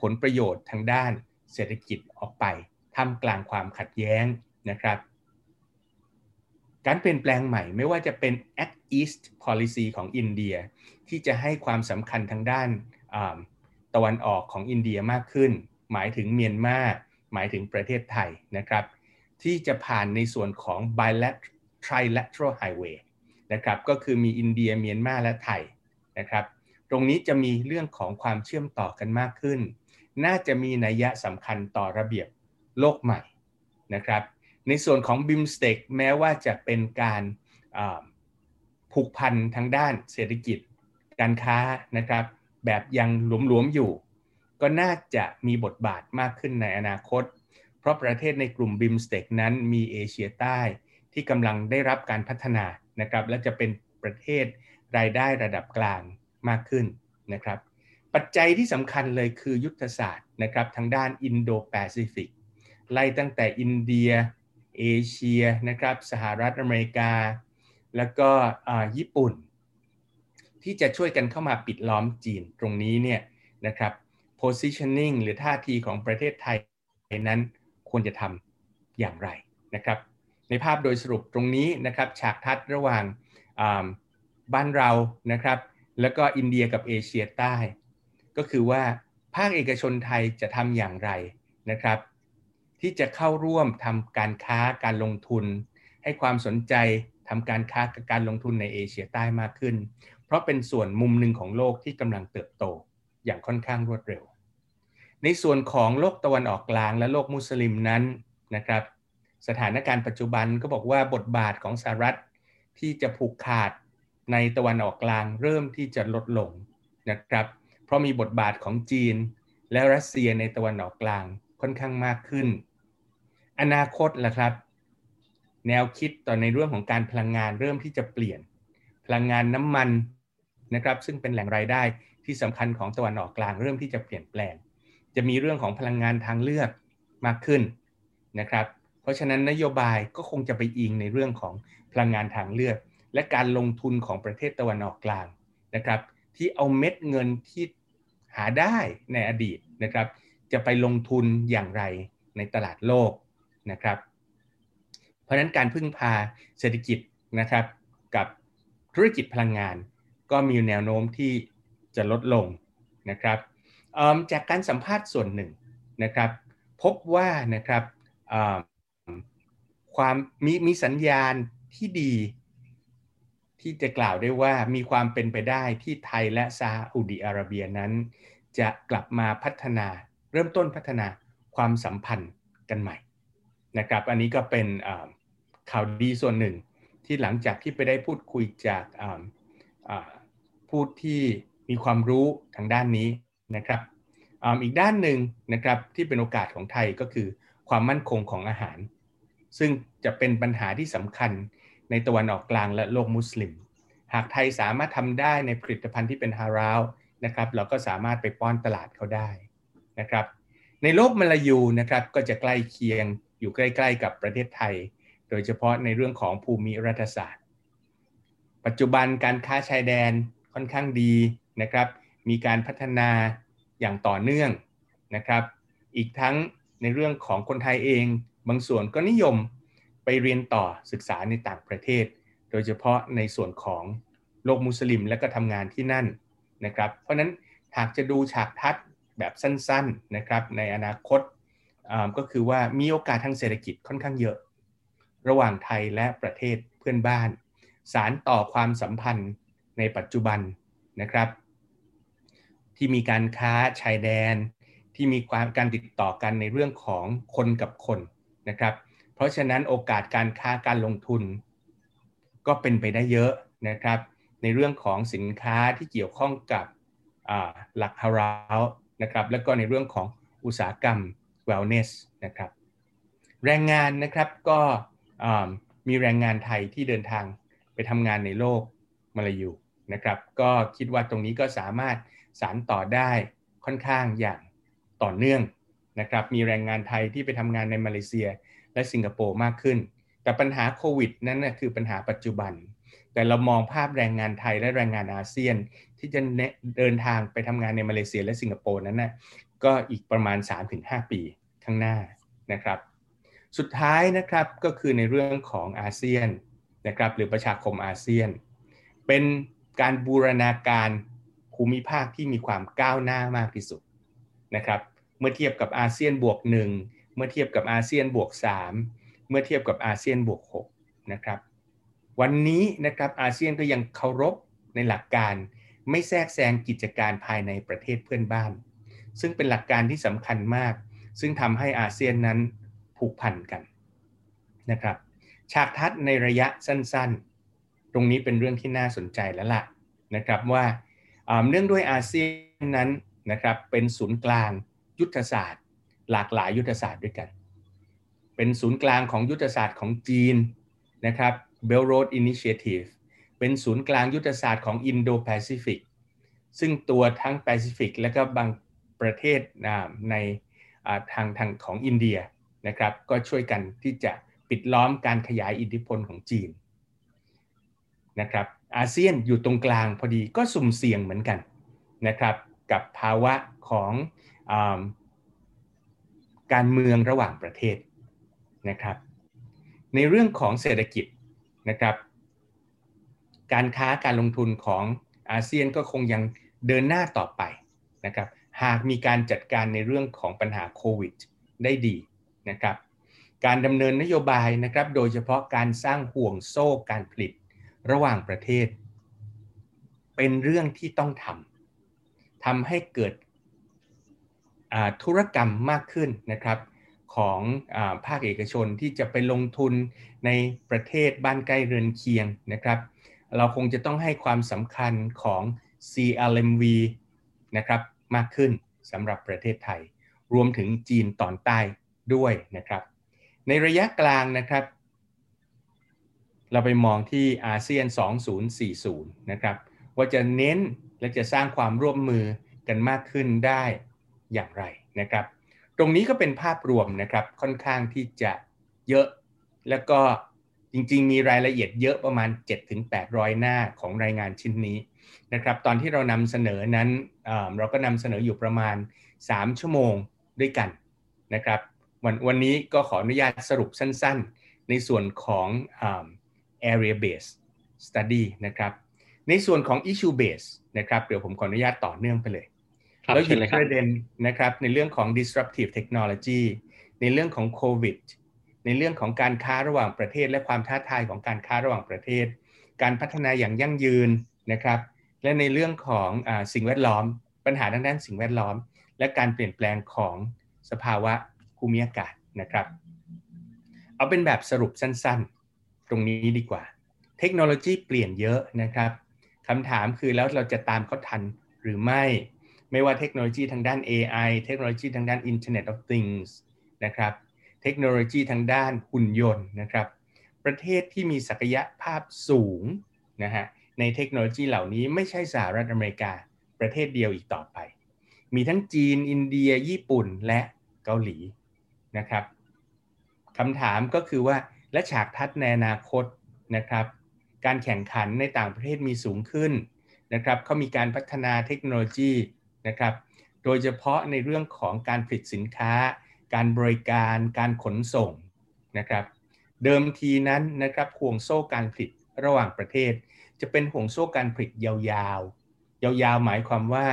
S3: ผลประโยชน์ทางด้านเศรษฐกิจออกไปทำกลางความขัดแย้งนะครับ การเปลี่ยนแปลงใหม่ไม่ว่าจะเป็น Act East Policy ของอินเดีย ที่จะให้ความสำคัญทางด้านตะวันออกของอินเดียมากขึ้น หมายถึงเมียนมาหมายถึงประเทศไทยนะครับ ที่จะผ่านในส่วนของ bilateral trilateral highway นะครับก็คือมีอินเดียเมียนมาและไทยนะครับ ตรงนี้จะมีเรื่องของความเชื่อมต่อกันมากขึ้น น่าจะมีนัยยะสำคัญต่อระเบียบโลกใหม่นะครับ ในส่วนของ BIMSTEC แม้ว่าจะเป็นการผูกพันทางด้านเศรษฐกิจ การค้านะครับ แบบยังหลวมๆอยู่ ก็น่าจะมีบทบาทมากขึ้นในอนาคต เพราะประเทศในกลุ่ม BIMSTEC นั้นมีเอเชียใต้ที่กำลังได้รับการพัฒนานะครับ และจะเป็นประเทศรายได้ระดับกลางมากขึ้นนะครับ ปัจจัยที่สำคัญเลยคือยุทธศาสตร์นะครับทางด้านอินโดแปซิฟิกไล่ตั้งแต่อินเดีย เอเชียนะครับสหรัฐอเมริกา แล้วก็ญี่ปุ่น ที่จะช่วยกันเข้ามาปิดล้อมจีนตรงนี้เนี่ยนะครับ positioning หรือท่าทีของประเทศไทยนั้นควรจะทำอย่างไรนะครับ ในภาพโดยสรุปตรงนี้นะครับฉากทัดระหว่างบ้านเรานะครับ แล้วก็อินเดียกับเอเชียใต้ ก็คือว่าภาคเอกชนไทยจะทำอย่างไรนะครับ ที่จะเข้าร่วมทำการค้าการลงทุน ให้ความสนใจทำการค้ากับการลงทุนในเอเชียใต้มากขึ้น เพราะเป็นส่วนมุมหนึ่งของโลกที่กำลังเติบโตอย่างค่อนข้างรวดเร็ว ในส่วนของโลกตะวันออกกลางและโลกมุสลิมนั้นนะครับ สถานการณ์ปัจจุบันก็บอกว่าบทบาทของสหรัฐที่จะผูกขาดในตะวันออกกลางเริ่มที่จะลดลงนะครับ เพราะมีบทบาทของจีน และรัสเซียในตะวันออกกลางค่อนข้างมากขึ้น อนาคตล่ะครับ แนวคิดต่อในเรื่องของการพลังงานเริ่มที่จะเปลี่ยน พลังงานน้ำมันนะครับ ซึ่งเป็นแหล่งรายได้ที่สำคัญของตะวันออกกลางเริ่มที่จะเปลี่ยนแปลง จะมีเรื่องของพลังงานทางเลือกมากขึ้นนะครับ เพราะฉะนั้นนโยบายก็คงจะไปอิงในเรื่องของพลังงานทางเลือก และการลงทุนของประเทศตะวันออกกลางนะครับ ที่เอาเม็ดเงินที่หาได้ในอดีตนะครับ จะไปลงทุนอย่างไรในตลาดโลกนะครับ เพราะฉะนั้นการพึ่งพาเศรษฐกิจนะครับ กับธุรกิจพลังงาน ก็มีแนวโน้มที่จะลดลงนะครับ จากการสัมภาษณ์ส่วนหนึ่งนะครับ พบว่านะครับความมีมีสัญญาณที่ดี ที่จะกล่าวได้ว่ามีความเป็นไปได้ที่ไทยและซาอุดิอาระเบียนั้น จะกลับมาพัฒนาเริ่มต้นพัฒนาความสัมพันธ์กันใหม่นะครับ อันนี้ก็เป็นข่าวดีส่วนหนึ่งที่หลังจากที่ไปได้พูดคุยจากผู้ที่มีความรู้ทางด้านนี้ นะครับอีกด้านหนึ่งนะครับที่เป็นโอกาสของไทยก็คือความมั่นคงของอาหาร ซึ่งจะเป็นปัญหาที่สำคัญในตะวันออกกลางและโลกมุสลิม หากไทยสามารถทำได้ในผลิตภัณฑ์ที่เป็นฮาราวนะครับเราก็สามารถไปป้อนตลาดเขาได้นะครับ ในโลกมลายูนะครับก็จะใกล้เคียงอยู่ใกล้ ๆ กับประเทศไทย โดยเฉพาะในเรื่องของภูมิรัฐศาสตร์ ปัจจุบันการค้าชายแดนค่อนข้างดีนะครับ มีการพัฒนา อย่างต่อเนื่องนะครับ อีกทั้งในเรื่องของคนไทยเอง บางส่วนก็นิยมไปเรียนต่อศึกษาในต่างประเทศ โดยเฉพาะในส่วนของโลกมุสลิมและก็ทำงานที่นั่นนะครับ เพราะนั้นหากจะดูฉากทัดแบบสั้นๆนะครับในอนาคตก็คือว่ามีโอกาสทางเศรษฐกิจค่อนข้างเยอะ ระหว่างไทยและประเทศเพื่อนบ้าน สารต่อความสัมพันธ์ในปัจจุบันนะครับ ที่มีการค้าชายแดน ที่มีความการติดต่อกันในเรื่องของคนกับคนนะครับ เพราะฉะนั้นโอกาสการค้าการลงทุน ก็เป็นไปได้เยอะนะครับ ในเรื่องของสินค้าที่เกี่ยวข้องกับหลักฮาราวนะครับแล้วก็ในเรื่องของอุตสาหกรรม wellness นะครับแรงงานนะครับก็มีแรงงานไทยที่เดินทางไปทำงานในโลกมาลายูนะครับก็คิดว่าตรงนี้ก็สามารถ สารต่อได้ค่อนข้างอย่างต่อเนื่องนะครับมีแรงงานไทยที่ไปทำงานในมาเลเซียและสิงคโปร์มากขึ้น แต่ปัญหาโควิดนั้นนะคือปัญหาปัจจุบัน แต่เรามองภาพแรงงานไทยและแรงงานอาเซียน ที่จะเดินทางไปทำงานในมาเลเซียและสิงคโปร์นั้นนะก็อีกประมาณ 3-5 ปีข้างหน้านะครับ สุดท้ายนะครับก็คือในเรื่องของอาเซียนนะครับหรือประชาคมอาเซียน เป็นการบูรณาการ ภูมิภาคที่มีความก้าวหน้ามากที่สุดนะครับ เมื่อเทียบกับอาเซียนบวกหนึ่งเมื่อเทียบกับอาเซียนบวก3เมื่อเทียบกับอาเซียนบวก6นะครับ วันนี้นะครับอาเซียนก็ยังเคารพในหลักการไม่แทรกแซงกิจการภายในประเทศเพื่อนบ้าน ซึ่งเป็นหลักการที่สำคัญมาก ซึ่งทำให้อาเซียนนั้นผูกพันกันนะครับ ฉากทัดในระยะสั้นๆ ตรงนี้เป็นเรื่องที่น่าสนใจแล้วล่ะนะครับว่า เนื่องด้วยอาเซียนนั้นนะครับเป็นศูนย์กลางยุทธศาสตร์ หลากหลายยุทธศาสตร์ด้วยกัน เป็นศูนย์กลางของยุทธศาสตร์ของจีนนะครับ Belt Road Initiative เป็นศูนย์กลางยุทธศาสตร์ของ Indo-Pacific ซึ่งตัวทั้งแปซิฟิกและก็บางประเทศในทางทางของอินเดียนะครับก็ช่วยกันที่จะปิดล้อมการขยายอิทธิพลของจีนนะครับ อาเซียนอยู่ตรงกลางพอดีก็สุ่มเสี่ยงเหมือนกันนะครับ กับภาวะของอการเมืองระหว่างประเทศนะครับ ในเรื่องของเศรษฐกิจนะครับ การค้าการลงทุนของอาเซียนก็คงยังเดินหน้าต่อไปนะครับ หากมีการจัดการในเรื่องของปัญหาโควิดได้ดีนะครับ การดำเนินนโยบายนะครับ โดยเฉพาะการสร้างห่วงโซ่การผลิต ระหว่างประเทศ เป็นเรื่องที่ต้องทำทำให้เกิดธุรกรรมมากขึ้นนะครับของอภาคเอกชนที่จะไปลงทุนในประเทศบ้านใกล้เรือนเคียงนะครับ เราคงจะต้องให้ความสำคัญของ CLMV นะครับมากขึ้นสำหรับประเทศไทย รวมถึงจีนตอนใต้ด้วยนะครับ ในระยะกลางนะครับ เราไปมองที่อาเซียน 2040 นะครับ ว่าจะเน้นและจะสร้างความร่วมมือกันมากขึ้นได้อย่างไรนะครับ ตรงนี้ก็เป็นภาพรวมนะครับค่อนข้างที่จะเยอะ แล้วก็จริงๆ มีรายละเอียดเยอะประมาณ 7-800 หน้าของรายงานชิ้นนี้นะครับ ตอนที่เรานำเสนอนั้นเราก็นำเสนออยู่ประมาณ 3 ชั่วโมงด้วยกันนะครับ วันวันนี้ก็ขออนุญาตสรุปสั้นในส่วนของ area based study นะครับในส่วนของ issue based นะครับเดี๋ยวผมขออนุญาตต่อเนื่องไปเลย แล้วหยิบประเด็นนะครับในเรื่องของ disruptive technology ในเรื่องของโควิดในเรื่องของการค้าระหว่างประเทศ และความท้าทายของการค้าระหว่างประเทศ การพัฒนาอย่างยั่งยืนนะครับ และในเรื่องของอสิ่งแวดล้อม ปัญหาทางด้านสิ่งแวดล้อม และการเปลี่ยนแปลงของสภาวะภูมิอากาศนะครับ เอาเป็นแบบสรุปสั้นๆ ตรงนี้ดีกว่า เทคโนโลยีเปลี่ยนเยอะนะครับคำถามคือแล้วเราจะตามเขาทันหรือไม่ ไม่ว่าเทคโนโลยีทางด้าน AI เทคโนโลยีทางด้าน Internet of Things นะครับเทคโนโลยีทางด้านหุ่นยนต์นะครับ ประเทศที่มีศักยภาพสูงนะฮะในเทคโนโลยีเหล่านี้ไม่ใช่สหรัฐอเมริกา ประเทศเดียวอีกต่อไป มีทั้งจีน อินเดีย ญี่ปุ่นและเกาหลีนะครับคำถามก็คือว่า และฉากทัดในอนาคตนะครับ การแข่งขันในต่างประเทศมีสูงขึ้นนะครับเขามีการพัฒนาเทคโนโลยีนะครับ โดยเฉพาะในเรื่องของการผลิตสินค้า การบริการ การขนส่งนะครับ เดิมทีนั้นนะครับห่วงโซ่การผลิตระหว่างประเทศ จะเป็นห่วงโซ่การผลิตยาวๆ ยาวๆ หมายความว่า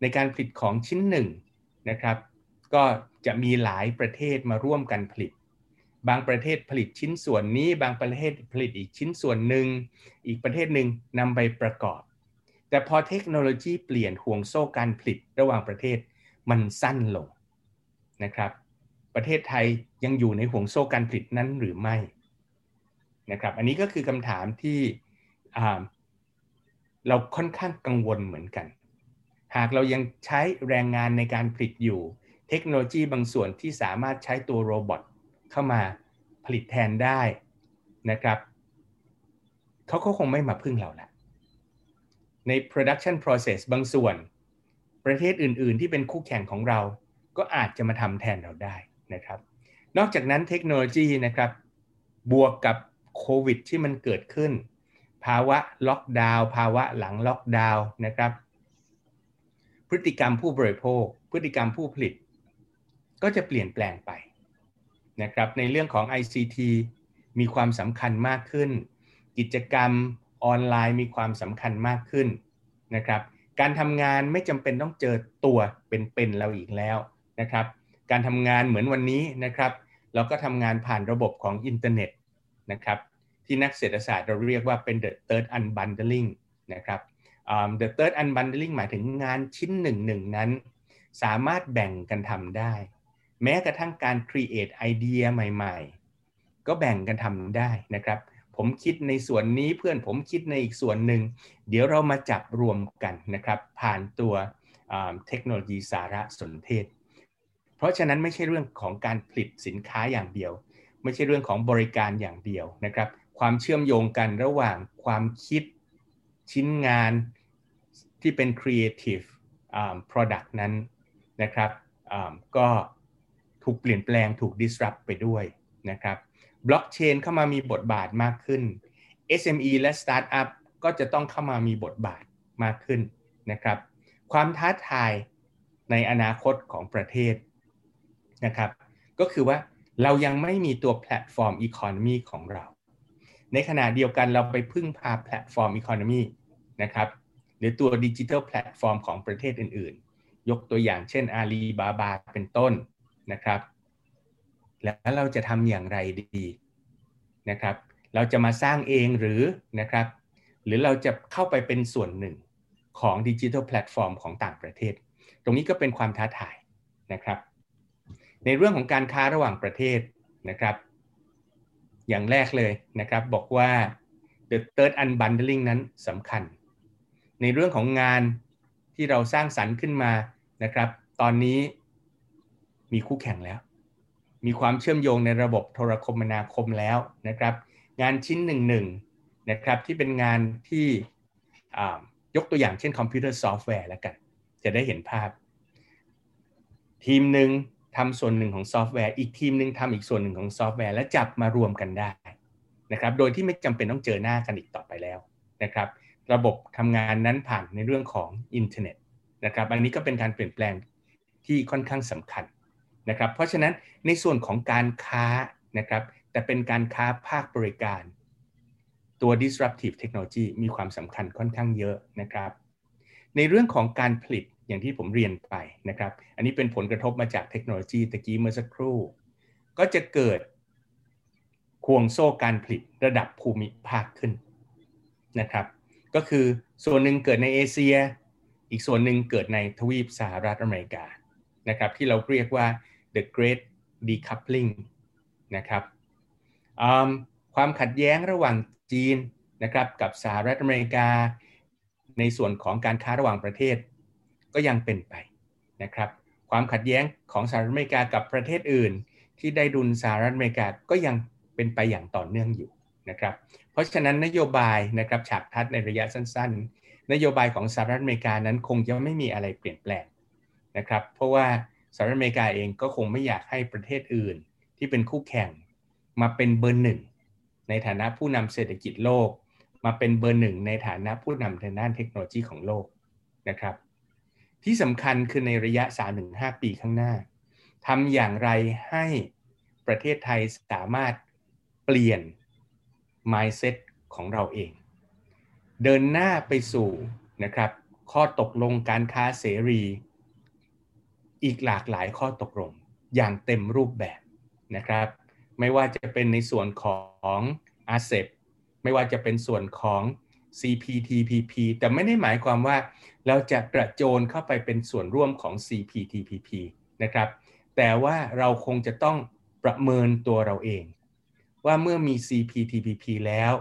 S3: ในการผลิตของชิ้นหนึ่งนะครับ ก็จะมีหลายประเทศมาร่วมกันผลิต บางประเทศผลิตชิ้นส่วนนี้ บางประเทศผลิตอีกชิ้นส่วนหนึ่ง อีกประเทศหนึ่งนำไปประกอบ แต่พอเทคโนโลยีเปลี่ยนห่วงโซ่การผลิตระหว่างประเทศมันสั้นลงนะครับ ประเทศไทยยังอยู่ในห่วงโซ่การผลิตนั้นหรือไม่นะครับ อันนี้ก็คือคำถามที่เราค่อนข้างกังวลเหมือนกัน หากเรายังใช้แรงงานในการผลิตอยู่ เทคโนโลยีบางส่วนที่สามารถใช้ตัวโรบอท เข้ามาผลิตแทนได้นะครับเขาก็คงไม่มาพึ่งเราละใน production process บางส่วน ประเทศอื่น ๆ ที่เป็นคู่แข่งของเรา ก็อาจจะมาทำแทนเราได้นะครับ นอกจากนั้นเทคโนโลยีนะครับบวกกับโควิดที่มันเกิดขึ้น ภาวะล็อกดาวน์ภาวะหลังล็อกดาวน์นะครับ พฤติกรรมผู้บริโภค พฤติกรรมผู้ผลิต ก็จะเปลี่ยนแปลงไป นะครับในเรื่องของ ICT มีความสำคัญมากขึ้น กิจกรรมออนไลน์มีความสำคัญมากขึ้นนะครับการทำงานไม่จำเป็นต้องเจอตัวเป็นๆเราอีกแล้วนะครับการทำงานเหมือนวันนี้นะครับเราก็ทำงานผ่านระบบของอินเทอร์เน็ตนะครับที่นักเศรษฐศาสตร์เราเรียกว่าเป็น the third unbundling นะครับ the third unbundling หมายถึงงานชิ้นหนึ่งหนึ่งนั้น สามารถแบ่งกันทำได้ แม้กระทั่งการ create ไอเดียใหม่ๆ ก็แบ่งกันทำได้นะครับ ผมคิดในส่วนนี้เพื่อนผมคิดในอีกส่วนหนึ่ง เดี๋ยวเรามาจับรวมกันนะครับ ผ่านตัวเทคโนโลยีสารสนเทศ เพราะฉะนั้นไม่ใช่เรื่องของการผลิตสินค้าอย่างเดียว ไม่ใช่เรื่องของบริการอย่างเดียวนะครับ ความเชื่อมโยงกันระหว่างความคิดชิ้นงานที่เป็น creative product นั้นนะครับก็ ถูกเปลี่ยนแปลงถูก disrupt ไปด้วยนะครับบล็อกเชนเข้ามามีบทบาทมากขึ้น SME และ Startup ก็จะต้องเข้ามามีบทบาทมากขึ้นนะครับ ความท้าทายในอนาคตของประเทศนะครับ ก็คือว่าเรายังไม่มีตัว platform economy ของเรา ในขณะเดียวกันเราไปพึ่งพา platform economy นะครับ หรือตัว digital platform ของประเทศอื่น ๆ ยกตัวอย่างเช่นอาลีบาบาเป็นต้น นะครับ แล้วเราจะทำอย่างไรดีนะครับ เราจะมาสร้างเองหรือนะครับ หรือเราจะเข้าไปเป็นส่วนหนึ่งของดิจิทัลแพลตฟอร์มของต่างประเทศ ตรงนี้ก็เป็นความท้าทายนะครับ ในเรื่องของการค้าระหว่างประเทศนะครับ อย่างแรกเลยนะครับบอกว่า the third unbundling นั้นสำคัญ ในเรื่องของงานที่เราสร้างสรรค์ขึ้นมานะครับ ตอนนี้ มีคู่แข่งแล้ว มีความเชื่อมโยงในระบบโทรคมนาคมแล้วนะครับ งานชิ้นหนึ่งหนึ่งนะครับที่เป็นงานที่ยกตัวอย่างเช่นคอมพิวเตอร์ซอฟต์แวร์แล้วกัน จะได้เห็นภาพ ทีมหนึ่งทำส่วนหนึ่งของซอฟต์แวร์ อีกทีมหนึ่งทำอีกส่วนหนึ่งของซอฟต์แวร์ และจับมารวมกันได้นะครับ โดยที่ไม่จำเป็นต้องเจอหน้ากันอีกต่อไปแล้วนะครับ ระบบทำงานนั้นผ่านในเรื่องของอินเทอร์เน็ตนะครับ อันนี้ก็เป็นการเปลี่ยนแปลงที่ค่อนข้างสำคัญ นะครับเพราะฉะนั้นในส่วนของการค้านะครับแต่เป็นการค้าภาคบริการ ตัว disruptive technology มีความสำคัญค่อนข้างเยอะนะครับ ในเรื่องของการผลิตอย่างที่ผมเรียนไปนะครับ อันนี้เป็นผลกระทบมาจากเทคโนโลยีตะกี้เมื่อสักครู่ ก็จะเกิดควงโซ่การผลิตระดับภูมิภาคขึ้นนะครับ ก็คือส่วนหนึ่งเกิดในเอเชีย อีกส่วนหนึ่งเกิดในทวีปสหรัฐอเมริกานะครับ ที่เราเรียกว่า the great decoupling นะครับความขัดแย้งระหว่างจีนนะครับกับสหรัฐอเมริกา ในส่วนของการค้าระหว่างประเทศ ก็ยังเป็นไปนะครับ ความขัดแย้งของสหรัฐอเมริกากับประเทศอื่น ที่ได้ดุลสหรัฐอเมริกาก็ยังเป็นไปอย่างต่อเนื่องอยู่นะครับ เพราะฉะนั้นนโยบายนะครับฉากทัดในระยะสั้น ๆ นโยบายของสหรัฐอเมริกานั้นคงจะไม่มีอะไรเปลี่ยนแปลงนะครับ เพราะว่า สหรัฐอเมริกาเองก็คงไม่อยากให้ประเทศอื่น ที่เป็นคู่แข่งมาเป็นเบอร์หนึ่งในฐานะผู้นำเศรษฐกิจโลก มาเป็นเบอร์หนึ่งในฐานะผู้นำทางด้านเทคโนโลยีของโลกนะครับ ที่สำคัญคือในระยะ 3-5 ปีข้างหน้าทำอย่างไรให้ประเทศไทยสามารถเปลี่ยน mindset ของเราเอง เดินหน้าไปสู่นะครับ ข้อตกลงการค้าเสรี อีกหลากหลายข้อตกลงอย่างเต็มรูปแบบนะครับ ไม่ว่าจะเป็นในส่วนของ a s e p ไม่ว่าจะเป็นส่วนของ CPTPP แต่ไม่ได้หมายความว่าเราจะกระโจนเข้าไปเป็นส่วนร่วมของ CPTPP นะครับ แต่ว่าเราคงจะต้องประเมินตัวเราเอง ว่าเมื่อมี CPTPP แล้ว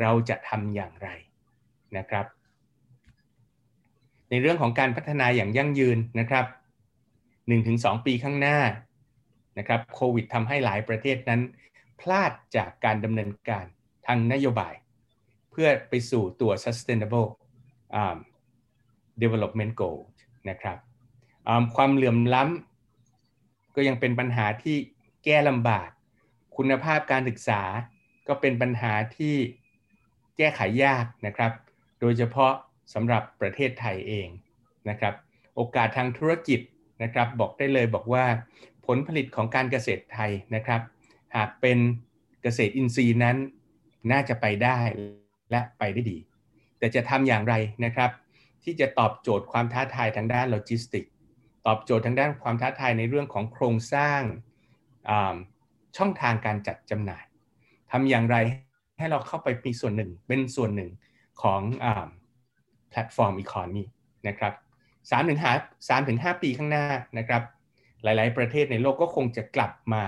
S3: เราจะทำอย่างไรนะครับ ในเรื่องของการพัฒนาอย่างยั่งยืนนะครับ 1-2 ปีข้างหน้านะครับโควิดทำให้หลายประเทศนั้น พลาดจากการดำเนินการทางนโยบาย เพื่อไปสู่ตัว sustainable um, development goal นะครับความเหลื่อมล้ำก็ยังเป็นปัญหาที่แก้ลำบาก คุณภาพการศึกษาก็เป็นปัญหาที่แก้ไขยากนะครับ โดยเฉพาะสำหรับประเทศไทยเองนะครับ โอกาสทางธุรกิจ นะครับบอกได้เลยบอกว่าผลผลิตของการเกษตรไทยนะครับ หากเป็นเกษตรอินทรีย์นั้นน่าจะไปได้และไปได้ดี แต่จะทำอย่างไรนะครับ ที่จะตอบโจทย์ความท้าทายทางด้านโลจิสติก ตอบโจทย์ทางด้านความท้าทายในเรื่องของโครงสร้างช่องทางการจัดจำหน่ายทำอย่างไรให้เราเข้าไปมีส่วนหนึ่งเป็นส่วนหนึ่งของplatform economy นะครับ สามถึงห้าสามถึงห้าปีข้างหน้านะครับ หลายๆ ประเทศในโลกก็คงจะกลับมา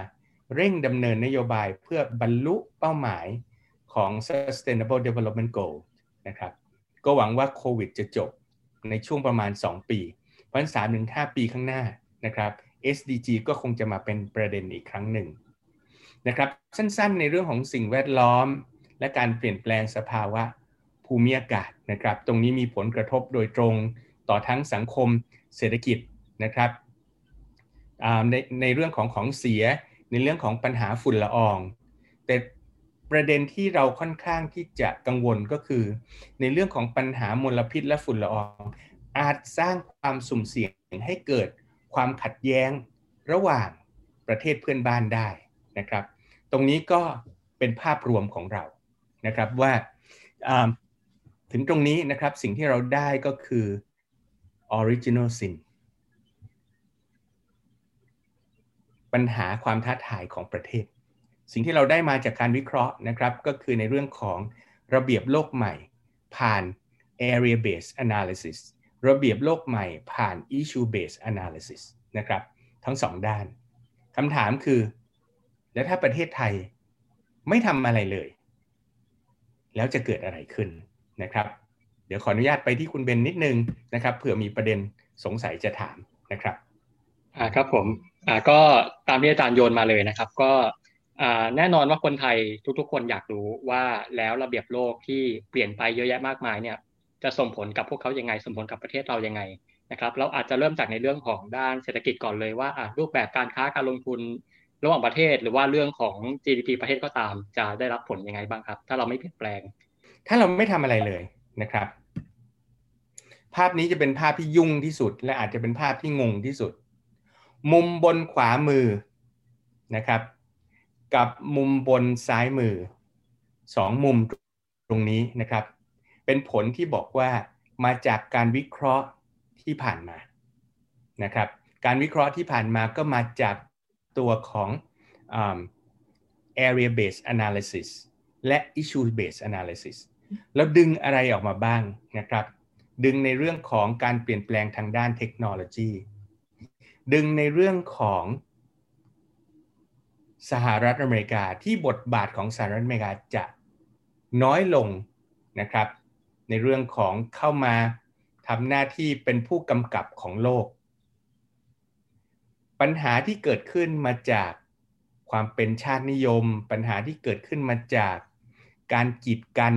S3: เร่งดำเนินนโยบายเพื่อบรรลุเป้าหมายของ Sustainable Development Goal นะครับ ก็หวังว่าโควิดจะจบในช่วงประมาณ 2 ปี เพราะฉะนั้น3ถึง5ปีข้างหน้านะครับ SDG ก็คงจะมาเป็นประเด็นอีกครั้งหนึ่งนะครับ สั้นๆ ในเรื่องของสิ่งแวดล้อม และการเปลี่ยนแปลงสภาวะภูมิอากาศนะครับ ตรงนี้มีผลกระทบโดยตรง ต่อทั้งสังคมเศรษฐกิจนะครับในในเรื่องของของเสียในเรื่องของปัญหาฝุ่นละออง แต่ประเด็นที่เราค่อนข้างที่จะกังวลก็คือ ในเรื่องของปัญหามลพิษและฝุ่นละออง อาจสร้างความสุ่มเสี่ยงให้เกิดความขัดแย้งระหว่างประเทศเพื่อนบ้านได้นะครับ ตรงนี้ก็เป็นภาพรวมของเรานะครับว่าถึงตรงนี้นะครับสิ่งที่เราได้ก็คือ original sin ปัญหาความท้าทายของประเทศ สิ่งที่เราได้มาจากการวิเคราะห์นะครับก็คือในเรื่องของระเบียบโลกใหม่ ผ่าน area based analysis ระเบียบโลกใหม่ผ่าน issue based analysis นะครับทั้งสองด้านคำถามคือ แล้วถ้าประเทศไทยไม่ทำอะไรเลย แล้วจะเกิดอะไรขึ้นนะครับ เดี๋ยวขออนุญาตไปที่คุณเบนนิดนึงนะครับเผื่อมีประเด็นสงสัยจะถามนะครับ
S2: อ่าครับผมอ่าก็ตามที่อาจารย์โยนมาเลยนะครับ ก็อ่าแน่นอนว่าคนไทยทุกๆ คนอยากรู้ว่าแล้วระเบียบโลกที่เปลี่ยนไปเยอะแยะมากมายเนี่ยจะส่งผลกับพวกเขายังไงส่งผลกับประเทศเรายังไงนะครับเราอาจจะเริ่มจากในเรื่องของด้านเศรษฐกิจก่อนเลยว่ารูปแบบการค้าการลงทุนระหว่างประเทศ หรือว่าเรื่องของ GDP ประเทศก็ตามจะได้รับผลยังไงบ้างครับ ถ้าเราไม่เปลี่ยนแปลง
S3: ถ้าเราไม่ทำอะไรเลยนะครับ ภาพนี้จะเป็นภาพที่ยุ่งที่สุด และอาจจะเป็นภาพที่งงที่สุด มุมบนขวามือนะครับ กับมุมบนซ้ายมือสองมุมตรงนี้นะครับ เป็นผลที่บอกว่ามาจากการวิเคราะห์ที่ผ่านมานะครับ การวิเคราะห์ที่ผ่านมาก็มาจากตัวของ area based analysis และ issue based analysis แล้วดึงอะไรออกมาบ้างนะครับ ดึงในเรื่องของการเปลี่ยนแปลงทางด้านเทคโนโลยี ดึงในเรื่องของสหรัฐอเมริกาที่บทบาทของสหรัฐอเมริกาจะน้อยลงนะครับ ในเรื่องของเข้ามาทำหน้าที่เป็นผู้กำกับของโลก ปัญหาที่เกิดขึ้นมาจากความเป็นชาตินิยม ปัญหาที่เกิดขึ้นมาจากการกีดกัน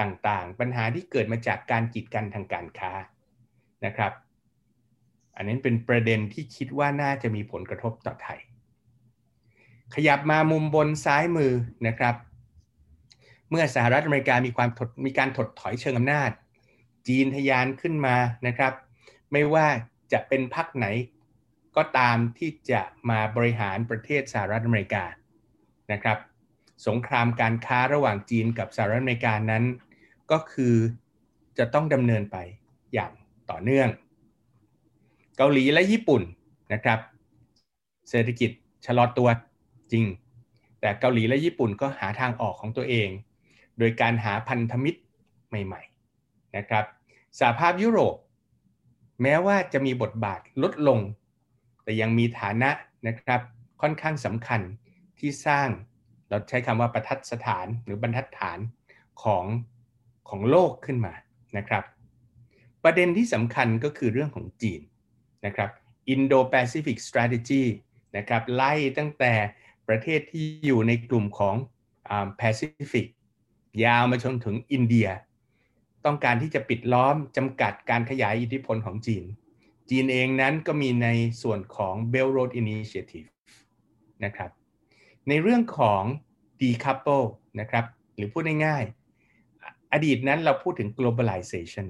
S3: ต่างๆ ปัญหาที่เกิดมาจากการกีดกันทางการค้านะครับ อันนี้เป็นประเด็นที่คิดว่าน่าจะมีผลกระทบต่อไทย ขยับมามุมบนซ้ายมือนะครับ เมื่อสหรัฐอเมริกามีความถดมีการถดถอยเชิงอำนาจ จีนทยานขึ้นมานะครับ ไม่ว่าจะเป็นพรรคไหนก็ตามที่จะมาบริหารประเทศสหรัฐอเมริกานะครับ สงครามการค้าระหว่างจีนกับสหรัฐอเมริกานั้น ก็คือจะต้องดำเนินไปอย่างต่อเนื่อง เกาหลีและญี่ปุ่นนะครับ เศรษฐกิจชะลอตัวจริง แต่เกาหลีและญี่ปุ่นก็หาทางออกของตัวเอง โดยการหาพันธมิตรใหม่ๆนะครับสหภาพยุโรป แม้ว่าจะมีบทบาทลดลง แต่ยังมีฐานะนะครับค่อนข้างสำคัญที่สร้าง เราใช้คำว่าประทัดสถานหรือบรรทัดฐานของของโลกขึ้นมานะครับ ประเด็นที่สำคัญก็คือเรื่องของจีนนะครับ Indo-Pacific Strategy นะครับไล่ตั้งแต่ประเทศที่อยู่ในกลุ่มของแปซิฟิกยาวมาจนถึงอินเดีย ต้องการที่จะปิดล้อมจำกัดการขยายอิทธิพลของจีน จีนเองนั้นก็มีในส่วนของ Belt Road Initiative นะครับ ในเรื่องของ decouple นะครับหรือพูดง่ายๆ อดีตนั้นเราพูดถึง globalization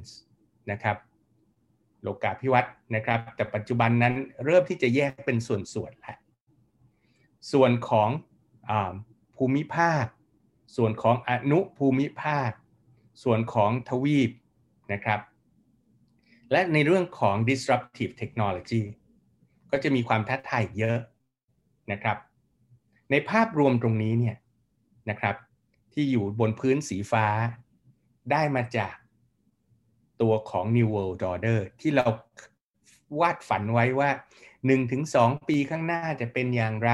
S3: นะครับโลกาภิวัตน์นะครับ แต่ปัจจุบันนั้นเริ่มที่จะแยกเป็นส่วนๆแล้วส่วนของอภูมิภาค ส่วนของอนุภูมิภาค ส่วนของทวีปนะครับ และในเรื่องของ disruptive technology ก็จะมีความท้าทายเยอะนะครับ ในภาพรวมตรงนี้เนี่ยนะครับที่อยู่บนพื้นสีฟ้า ได้มาจากตัวของ New World Order ที่เราวาดฝันไว้ว่า 1-2 ปีข้างหน้าจะเป็นอย่างไร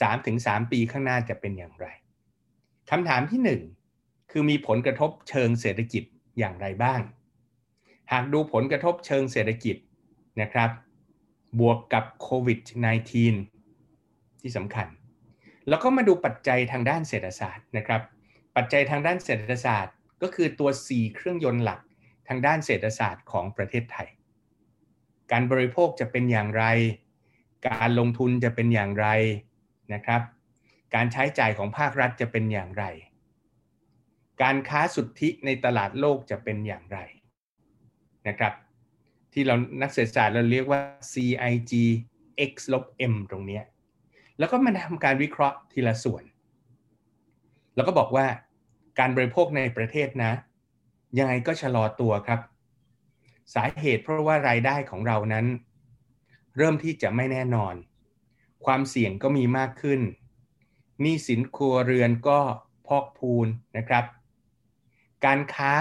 S3: 3-3 ปีข้างหน้าจะเป็นอย่างไรคำถามที่ 1 คือมีผลกระทบเชิงเศรษฐกิจอย่างไรบ้าง หากดูผลกระทบเชิงเศรษฐกิจนะครับ บวกกับโควิด -19 ที่สำคัญ แล้วก็มาดูปัจจัยทางด้านเศรษฐศาสตร์นะครับ ปัจจัยทางด้านเศรษฐศาสตร์ ก็คือตัว4เครื่องยนต์หลักทางด้านเศรษฐศาสตร์ของประเทศไทย การบริโภคจะเป็นอย่างไร การลงทุนจะเป็นอย่างไรนะครับ การใช้จ่ายของภาครัฐจะเป็นอย่างไร การค้าสุทธิในตลาดโลกจะเป็นอย่างไรนะครับ ที่เรานักเศรษฐศาสตร์เราเรียกว่า CIG x ลบ m ตรงนี้ แล้วก็มาทำการวิเคราะห์ทีละส่วน แล้วก็บอกว่าการบริโภคในประเทศนะ ยังไงก็ชะลอตัวครับ สาเหตุเพราะว่ารายได้ของเรานั้น เริ่มที่จะไม่แน่นอน ความเสี่ยงก็มีมากขึ้นหนี้สินครัวเรือนก็พอกพูนนะครับ การค้า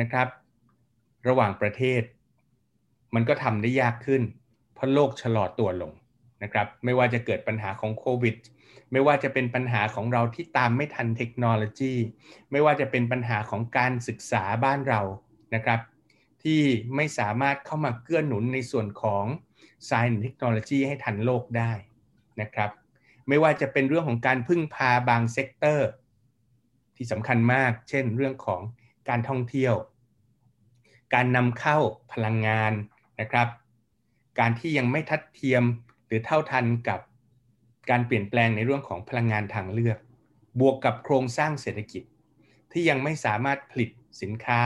S3: นะครับ ระหว่างประเทศ มันก็ทำได้ยากขึ้น เพราะโลกชะลอตัวลง นะครับไม่ว่าจะเกิดปัญหาของโควิดไม่ว่าจะเป็นปัญหาของเราที่ตามไม่ทันเทคโนโลยี ไม่ว่าจะเป็นปัญหาของการศึกษาบ้านเรานะครับ ที่ไม่สามารถเข้ามาเกื้อหนุนในส่วนของ Science เทคโนโลยีให้ทันโลกได้นะครับ ไม่ว่าจะเป็นเรื่องของการพึ่งพาบาง sector ที่สำคัญมาก เช่น เรื่องของการท่องเที่ยว การนำเข้าพลังงานนะครับ การที่ยังไม่ทัดเทียม หรือเท่าทันกับการเปลี่ยนแปลงในเรื่องของพลังงานทางเลือก บวกกับโครงสร้างเศรษฐกิจ ที่ยังไม่สามารถผลิตสินค้า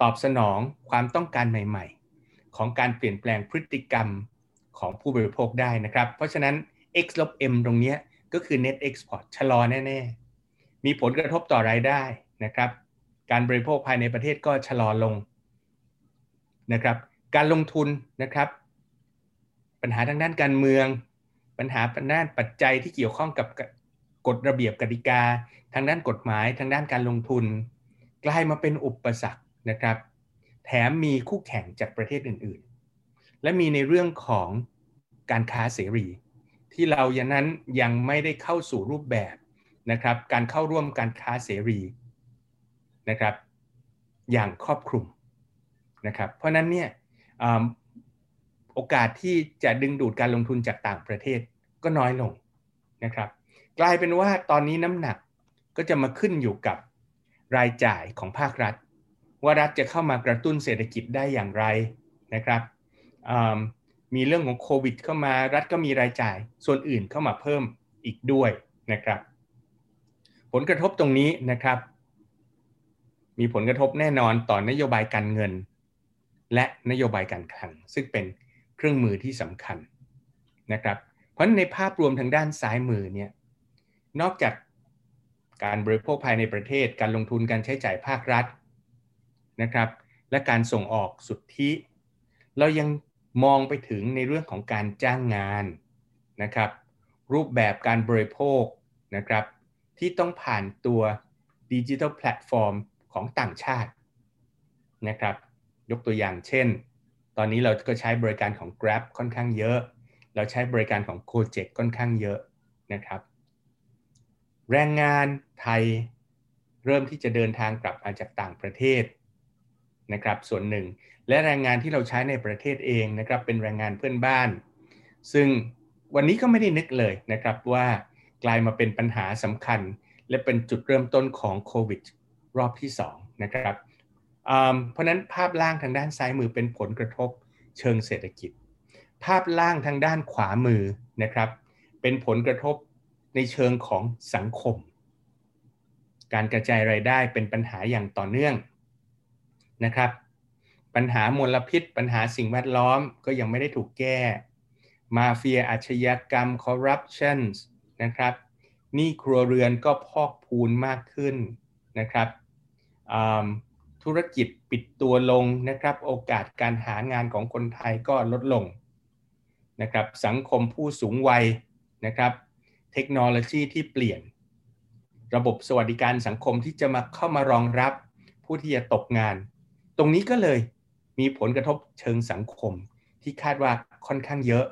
S3: ตอบสนองความต้องการใหม่ ๆ ของการเปลี่ยนแปลงพฤติกรรมของผู้บริโภคได้นะครับ เพราะฉะนั้น x ลบ m ตรงนี้ก็คือ net export ชะลอแน่ๆ มีผลกระทบต่อรายได้นะครับ การบริโภคภายในประเทศก็ชะลอลงนะครับ การลงทุนนะครับ ปัญหาทางด้านการเมือง ปัญหาทางด้านปัจจัยที่เกี่ยวข้องกับกฎระเบียบกติกา ทางด้านกฎหมายทางด้านการลงทุน กลายมาเป็นอุปสรรคนะครับ แถมมีคู่แข่งจากประเทศอื่นๆ และมีในเรื่องของการค้าเสรี ที่เรายังนั้นยังไม่ได้เข้าสู่รูปแบบนะครับ การเข้าร่วมการค้าเสรีนะครับ อย่างครอบคลุมนะครับ เพราะนั้นเนี่ย โอกาสที่จะดึงดูดการลงทุนจากต่างประเทศก็น้อยลงนะครับ กลายเป็นว่าตอนนี้น้ำหนักก็จะมาขึ้นอยู่กับรายจ่ายของภาครัฐ ว่ารัฐจะเข้ามากระตุ้นเศรษฐกิจได้อย่างไรนะครับมีเรื่องของโควิดเข้ามารัฐก็มีรายจ่ายส่วนอื่นเข้ามาเพิ่มอีกด้วยนะครับ ผลกระทบตรงนี้นะครับ มีผลกระทบแน่นอนต่อนโยบายการเงิน และนโยบายการคลัง ซึ่งเป็น เครื่องมือที่สำคัญนะครับเพราะในภาพรวมทางด้านซ้ายมือเนี่ยนอกจากการบริโภคภายในประเทศ การลงทุนการใช้จ่ายภาครัฐนะครับและการส่งออกสุทธิ เรายังมองไปถึงในเรื่องของการจ้างงานนะครับรูปแบบการบริโภคนะครับที่ต้องผ่านตัวดิจิทัลแพลตฟอร์มของต่างชาตินะครับยกตัวอย่างเช่น ตอนนี้เราก็ใช้บริการของ Grab ค่อนข้างเยอะ เราใช้บริการของ g o j e k ค่อนข้างเยอะนะครับ แรงงานไทยเริ่มที่จะเดินทางกลับมาจากต่างประเทศนะครับส่วนหนึ่ง และแรงงานที่เราใช้ในประเทศเองนะครับเป็นแรงงานเพื่อนบ้าน ซึ่งวันนี้ก็ไม่ได้นึกเลยนะครับว่ากลายมาเป็นปัญหาสำคัญ และเป็นจุดเริ่มต้นของโควิดรอบที่2นะครับ เพราะนั้นภาพล่างทางด้านซ้ายมือเป็นผลกระทบเชิงเศรษฐกิจ ภาพล่างทางด้านขวามือนะครับเป็นผลกระทบในเชิงของสังคม การกระจายรายได้เป็นปัญหาอย่างต่อเนื่องนะครับ ปัญหามลพิษ ปัญหาสิ่งแวดล้อมก็ยังไม่ได้ถูกแก้ มาเฟียอาชญากรรมคอร์รัปชันนะครับนี้ครัวเรือนก็พอกพูนมากขึ้นนะครับ ธุรกิจปิดตัวลงนะครับ โอกาสการหางานของคนไทยก็ลดลงนะครับ สังคมผู้สูงวัยนะครับ เทคโนโลยีที่เปลี่ยน ระบบสวัสดิการสังคมที่จะมาเข้ามารองรับผู้ที่จะตกงาน ตรงนี้ก็เลยมีผลกระทบเชิงสังคมที่คาดว่าค่อนข้างเยอะ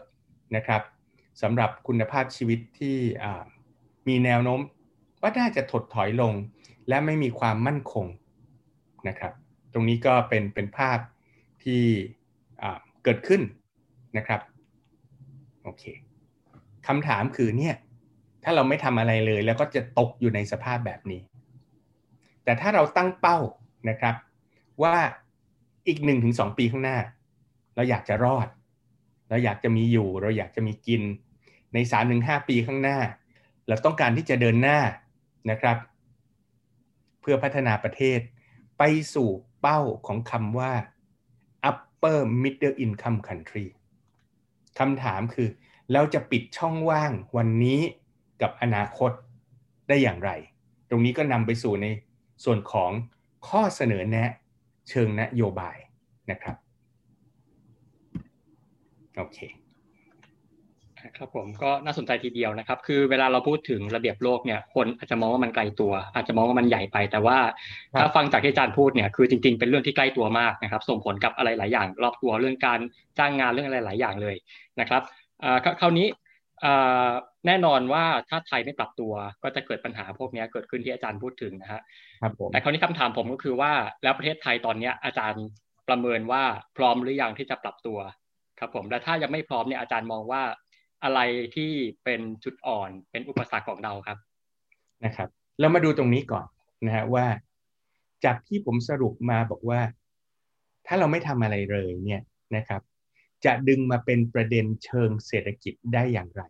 S3: นะครับสำหรับคุณภาพชีวิตที่มีแนวโน้มว่าน่าจะถดถอยลง และไม่มีความมั่นคง นะครับ ตรงนี้ก็เป็นเป็นภาพที่เกิดขึ้นนะครับโอเคคำถามคือเนี่ยถ้าเราไม่ทำอะไรเลย แล้วก็จะตกอยู่ในสภาพแบบนี้ แต่ถ้าเราตั้งเป้านะครับ ว่าอีกหนึ่งถึงสองปีข้างหน้า เราอยากจะรอด เราอยากจะมีอยู่ เราอยากจะมีกินในสามถึงห้าปีข้างหน้า เราต้องการที่จะเดินหน้านะครับ เพื่อพัฒนาประเทศ ไปสู่เป้าของคำว่า upper middle income country คำถามคือ เราจะปิดช่องว่างวันนี้กับอนาคตได้อย่างไร ตรงนี้ก็นำไปสู่ในส่วนของข้อเสนอแนะเชิงนโยบายนะครับ โอเค
S2: ครับผมก็น่าสนใจทีเดียวนะครับ คือเวลาเราพูดถึงระเบียบโลกเนี่ยคนอาจจะมองว่ามันไกลตัว อาจจะมองว่ามันใหญ่ไป แต่ว่าถ้าฟังจากที่อาจารย์พูดเนี่ยคือจริงๆเป็นเรื่องที่ใกล้ตัวมากนะครับ ส่งผลกับอะไรหลายอย่างรอบตัวเรื่องการจ้างงานเรื่องอะไรหลายอย่างเลยนะครับคราวนี้แน่นอนว่าถ้าไทยไม่ปรับตัว ก็จะเกิดปัญหาพวกนี้เกิดขึ้นที่อาจารย์พูดถึงนะฮะ
S3: ครับผม
S2: แต่คราวนี้คำถามผมก็คือว่าแล้วประเทศไทยตอนนี้อาจารย์ประเมินว่าพร้อมหรือยังที่จะปรับตัวครับผมและถ้ายังไม่พร้อมเนี่ยอาจารย์มองว่า อะไรที่เป็นจุดอ่อนเป็นอุปสรรคของเราครับ
S3: นะครับ เรามาดูตรงนี้ก่อนนะฮะว่า จากที่ผมสรุปมาบอกว่า ถ้าเราไม่ทำอะไรเลยเนี่ยนะครับ จะดึงมาเป็นประเด็นเชิงเศรษฐกิจได้อย่างไร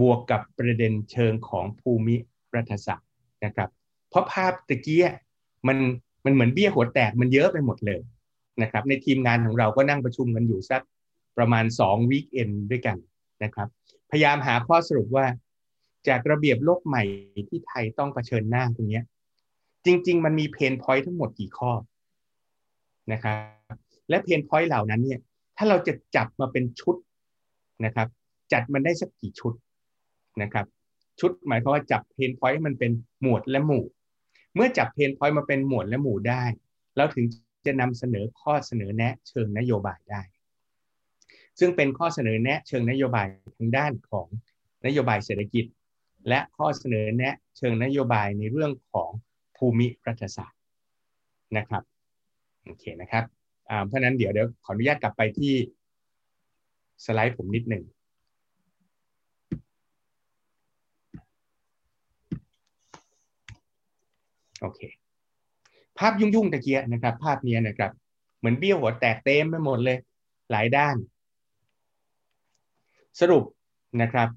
S3: บวกกับประเด็นเชิงของภูมิรัฐศาสตร์นะครับ เพราะภาพตะกี้มันมันเหมือนเบี้ยหัวแตกมันเยอะไปหมดเลยนะครับ ในทีมงานของเราก็นั่งประชุมกันอยู่สักประมาณ2วีคเอนด้วยกันนะครับ พยายามหาข้อสรุปว่า จากระเบียบโลกใหม่ที่ไทยต้องเผชิญหน้าตรงนี้จริง ๆ มันมี pain point ทั้งหมดกี่ข้อนะครับและ pain point เหล่านั้นเนี่ยถ้าเราจะจับมาเป็นชุดนะครับ จัดมันได้สักกี่ชุดนะครับ ชุดหมายความว่าจับ pain point มันเป็นหมวดและหมู่ เมื่อจับ pain point มาเป็นหมวดและหมู่ได้ แล้วถึงจะนำเสนอข้อเสนอแนะเชิงนโยบายได้ ซึ่งเป็นข้อเสนอแนะเชิงนโยบายทางด้านของนโยบายเศรษฐกิจ และข้อเสนอแนะเชิงนโยบายในเรื่องของภูมิรัฐศาสตร์นะครับโอเคนะครับเพราะนั้นเดี๋ยวเดี๋ยวขออนุญาตกลับไปที่สไลด์ผมนิดหนึ่งโอเค ภาพยุ่งๆตะเกียนะครับ ภาพนี้นะครับ เหมือนเบี้ยวหัวแตกเต็มไปหมดเลย หลายด้าน สรุปนะครับ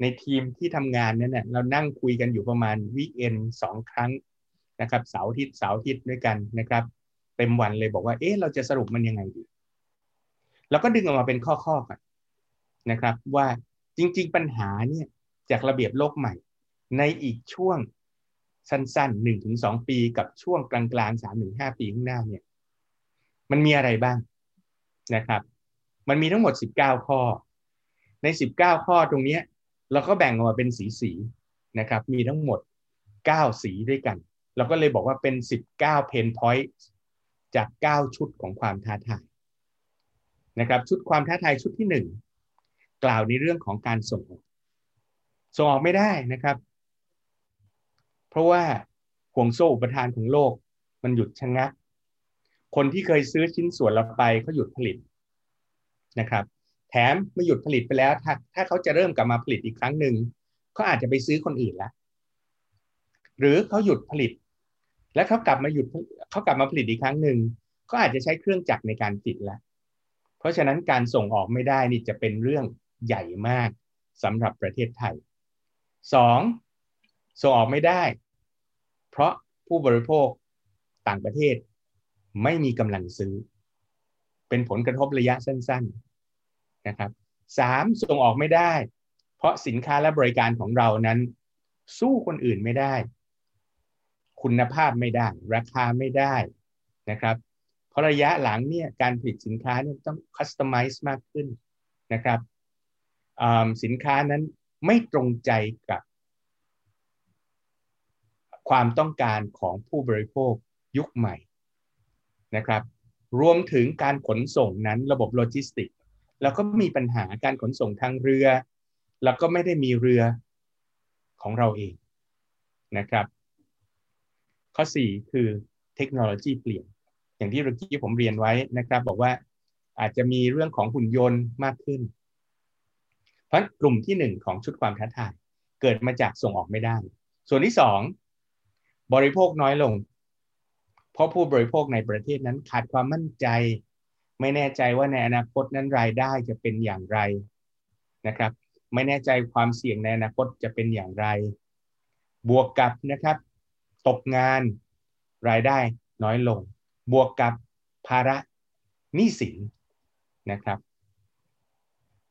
S3: ในทีมที่ทำงานนั้นเนี่ยเรานั่งคุยกันอยู่ประมาณวีคเอนสองครั้งนะครับเสาร์อาทิตย์เสาร์อาทิตย์ด้วยกันนะครับ เต็มวันเลยบอกว่าเอ๊ะเราจะสรุปมันยังไงดีเราก็ดึงออกมาเป็นข้อๆกันนะครับ ว่าจริง ๆ ปัญหาเนี่ยจากระเบียบโลกใหม่ ในอีกช่วงสั้นๆหนึ่งถึงสองปีกับช่วงกลางๆสามถึงห้าปีข้างหน้าเนี่ยมันมีอะไรบ้างนะครับ มันมีทั้งหมดสิบเก้าข้อ ในสิบเก้าข้อตรงนี้เราก็แบ่งออกมาเป็นสีสีนะครับ มีทั้งหมดเก้าสีด้วยกัน เราก็เลยบอกว่าเป็นสิบเพนพอยต์จากเก้าชุดของความท้าทายนะครับ ชุดความท้าทายชุดที่หนึ่งกล่าวในเรื่องของการส่งออก ส่งออกไม่ได้นะครับ เพราะว่าห่วงโซ่อุปทานของโลกมันหยุดชะงัก คนที่เคยซื้อชิ้นส่วนเราไปเขาหยุดผลิตนะครับ แถมไม่หยุดผลิตไปแล้ว ถ้าถ้าเขาจะเริ่มกลับมาผลิตอีกครั้งหนึ่งเขาอาจจะไปซื้อคนอื่นแล้วหรือเขาหยุดผลิต แล้วเขากลับมาหยุดเขากลับมาผลิตอีกครั้งหนึ่งก็อาจจะใช้เครื่องจักรในการผลิตแล้วเพราะฉะนั้นการส่งออกไม่ได้นี่จะเป็นเรื่องใหญ่มากสำหรับประเทศไทยสองส่งออกไม่ได้ เพราะผู้บริโภคต่างประเทศไม่มีกำลังซื้อ เป็นผลกระทบระยะสั้น ๆ นะครับสามส่งออกไม่ได้ เพราะสินค้าและบริการของเรานั้น สู้คนอื่นไม่ได้ คุณภาพไม่ได้ ราคาไม่ได้นะครับเพราะระยะหลังเนี่ยการผลิตสินค้าเนี่ยต้องคัสตอมไมซ์มากขึ้นนะครับสินค้านั้นไม่ตรงใจกับ ความต้องการของผู้บริโภคยุคใหม่นะครับ รวมถึงการขนส่งนั้นระบบโลจิสติก แล้วก็มีปัญหาการขนส่งทางเรือ แล้วก็ไม่ได้มีเรือของเราเองนะครับ ข้อ 4 คือเทคโนโลยีเปลี่ยน อย่างที่เมื่อกี้ผมเรียนไว้นะครับ บอกว่าอาจจะมีเรื่องของหุ่นยนต์มากขึ้น เพราะกลุ่มที่ 1 ของชุดความท้าทายเกิดมาจากส่งออกไม่ได้ ส่วนที่ 2 บริโภคน้อยลง เพราะผู้บริโภคในประเทศนั้นขาดความมั่นใจ ไม่แน่ใจว่าในอนาคตนั้นรายได้จะเป็นอย่างไรนะครับ ไม่แน่ใจความเสี่ยงในอนาคตจะเป็นอย่างไร บวกกับนะครับ ตกงานรายได้น้อยลง บวกกับภาระหนี้สินนะครับ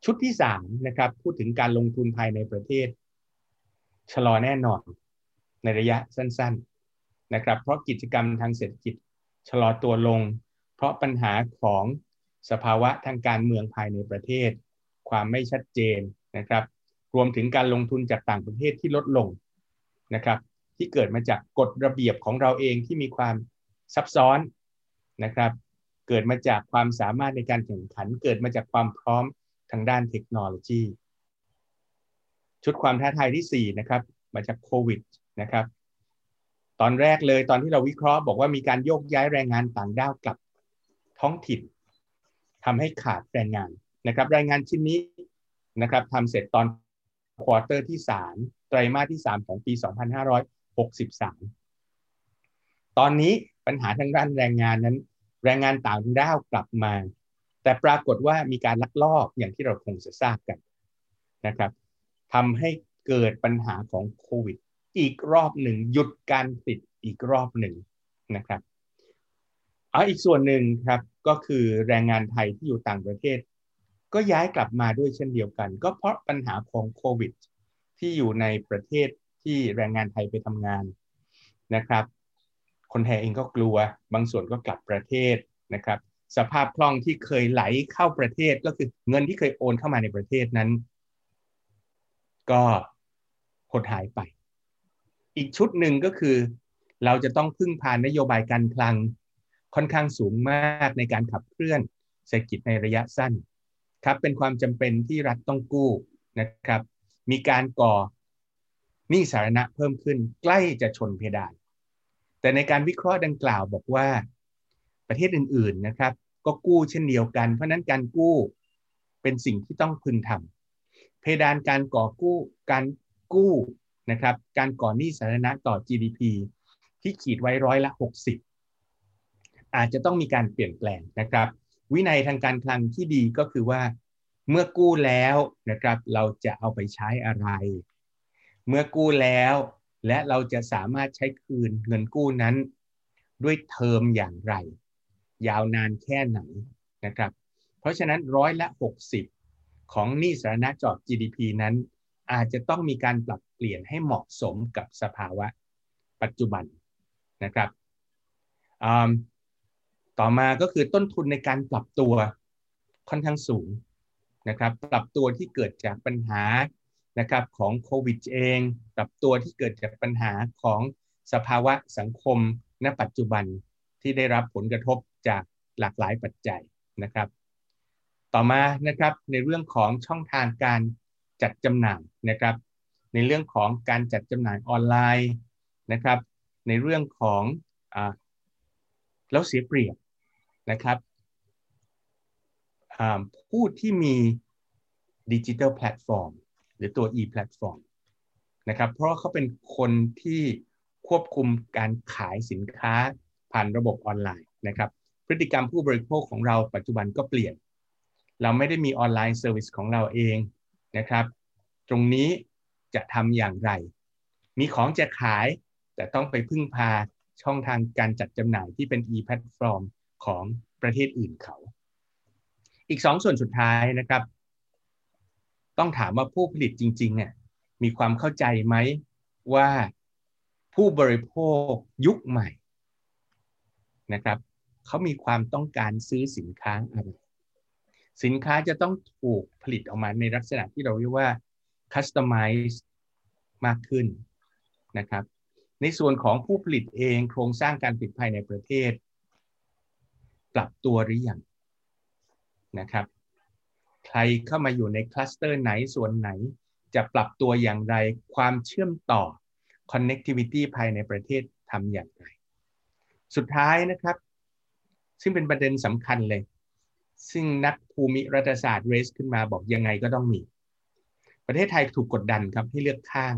S3: ชุดที่สามนะครับพูดถึงการลงทุนภายในประเทศ ชะลอแน่นอนในระยะสั้น ๆนะครับ เพราะกิจกรรมทางเศรษฐกิจชะลอตัวลง เพราะปัญหาของสภาวะทางการเมืองภายในประเทศ ความไม่ชัดเจนนะครับ รวมถึงการลงทุนจากต่างประเทศที่ลดลงนะครับ ที่เกิดมาจากกฎระเบียบของเราเองที่มีความซับซ้อนนะครับ เกิดมาจากความสามารถในการแข่งขัน เกิดมาจากความพร้อมทางด้านเทคโนโลยี ชุดความท้าทายที่ 4 นะครับ มาจากโควิดนะครับ ตอนแรกเลยตอนที่เราวิเคราะห์บอกว่ามีการโยกย้ายแรงงานต่างด้าวกลับ ท้องถิ่นทำให้ขาดแรงงานนะครับ รายงานชิ้นนี้นะครับทำเสร็จตอน quarter ที่ 3 ไตรมาสที่ 3 ของปี 2563 ตอนนี้ปัญหาทางด้านแรงงานนั้น แรงงานต่างด้าวกลับมา แต่ปรากฏว่ามีการลักลอบอย่างที่เราคงจะทราบกันนะครับทำให้เกิดปัญหาของโควิด อีกรอบหนึ่งหยุดการติดอีกรอบหนึ่งนะครับเอาอีกส่วนหนึ่งครับ ก็คือแรงงานไทยที่อยู่ต่างประเทศ ก็ย้ายกลับมาด้วยเช่นเดียวกัน ก็เพราะปัญหาของโควิด ที่อยู่ในประเทศที่แรงงานไทยไปทำงานนะครับ คนไทยเองก็กลัว บางส่วนก็กลับประเทศนะครับ สภาพคล่องที่เคยไหลเข้าประเทศก็คือเงินที่เคยโอนเข้ามาในประเทศนั้น ก็หดหายไป อีกชุดหนึ่งก็คือ เราจะต้องพึ่งพานโยบายการคลัง ค่อนข้างสูงมากในการขับเคลื่อนเศรษฐกิจในระยะสั้นครับเป็นความจำเป็นที่รัฐต้องกู้นะครับ มีการก่อหนี้สาธารณะเพิ่มขึ้นใกล้จะชนเพดาน แต่ในการวิเคราะห์ดังกล่าวบอกว่าประเทศอื่น ๆนะครับ ก็กู้เช่นเดียวกัน เพราะนั้นการกู้เป็นสิ่งที่ต้องพึงทำเพดานการก่อกู้การกู้นะครับ การก่อหนี้สาธารณะต่อ GDP ที่ขีดไว้ร้อยละ 60 อาจจะต้องมีการเปลี่ยนแปลงนะครับ วินัยทางการคลังที่ดีก็คือว่า เมื่อกู้แล้วนะครับ เราจะเอาไปใช้อะไร เมื่อกู้แล้ว และเราจะสามารถใช้คืนเงินกู้นั้น ด้วยเทอมอย่างไร ยาวนานแค่ไหนนะครับ เพราะฉะนั้นร้อยละ 60 ของหนี้สาธารณะจอด GDP นั้น อาจจะต้องมีการปรับเปลี่ยนให้เหมาะสมกับสภาวะปัจจุบันนะครับ ต่อมาก็คือต้นทุนในการปรับตัวค่อนข้างสูงนะครับปรับตัวที่เกิดจากปัญหานะครับของโควิดเอง ปรับตัวที่เกิดจากปัญหาของสภาวะสังคม ณปัจจุบันที่ได้รับผลกระทบจากหลากหลายปัจจัยนะครับ ต่อมานะครับในเรื่องของช่องทางการจัดจำหน่ายนะครับ ในเรื่องของการจัดจำหน่ายออนไลน์นะครับ ในเรื่องของอแล้วเสียเปรียบ นะครับผู้ที่มีดิจิทัลแพลตฟอร์มหรือตัว e แพลตฟอร์มนะครับเพราะเขาเป็นคนที่ควบคุมการขายสินค้าผ่านระบบออนไลน์นะครับพฤติกรรมผู้บริโภคของเราปัจจุบันก็เปลี่ยน เราไม่ได้มี online service ของเราเองนะครับ ตรงนี้จะทำอย่างไร มีของจะขายแต่ต้องไปพึ่งพาช่องทางการจัดจำหน่ายที่เป็น e-platform ของประเทศอื่นเขา อีกสองส่วนสุดท้ายนะครับ ต้องถามว่าผู้ผลิตจริงๆเนี่ยมีความเข้าใจไหมว่าผู้บริโภคยุคใหม่นะครับเขามีความต้องการซื้อสินค้าอะไรสินค้าจะต้องถูกผลิตออกมาในลักษณะที่เราเรียกว่า customize มากขึ้นนะครับ ในส่วนของผู้ผลิตเองโครงสร้างการผลิตภายในประเทศ ปรับตัวหรือยังนะครับ ใครเข้ามาอยู่ในคลัสเตอร์ไหนส่วนไหน จะปรับตัวอย่างไรความเชื่อมต่อ connectivity ภายในประเทศทำอย่างไร สุดท้ายนะครับ ซึ่งเป็นประเด็นสำคัญเลย ซึ่งนักภูมิรัฐศาสตร์เรสขึ้นมาบอกยังไงก็ต้องมี ประเทศไทยถูกกดดันครับให้เลือกข้าง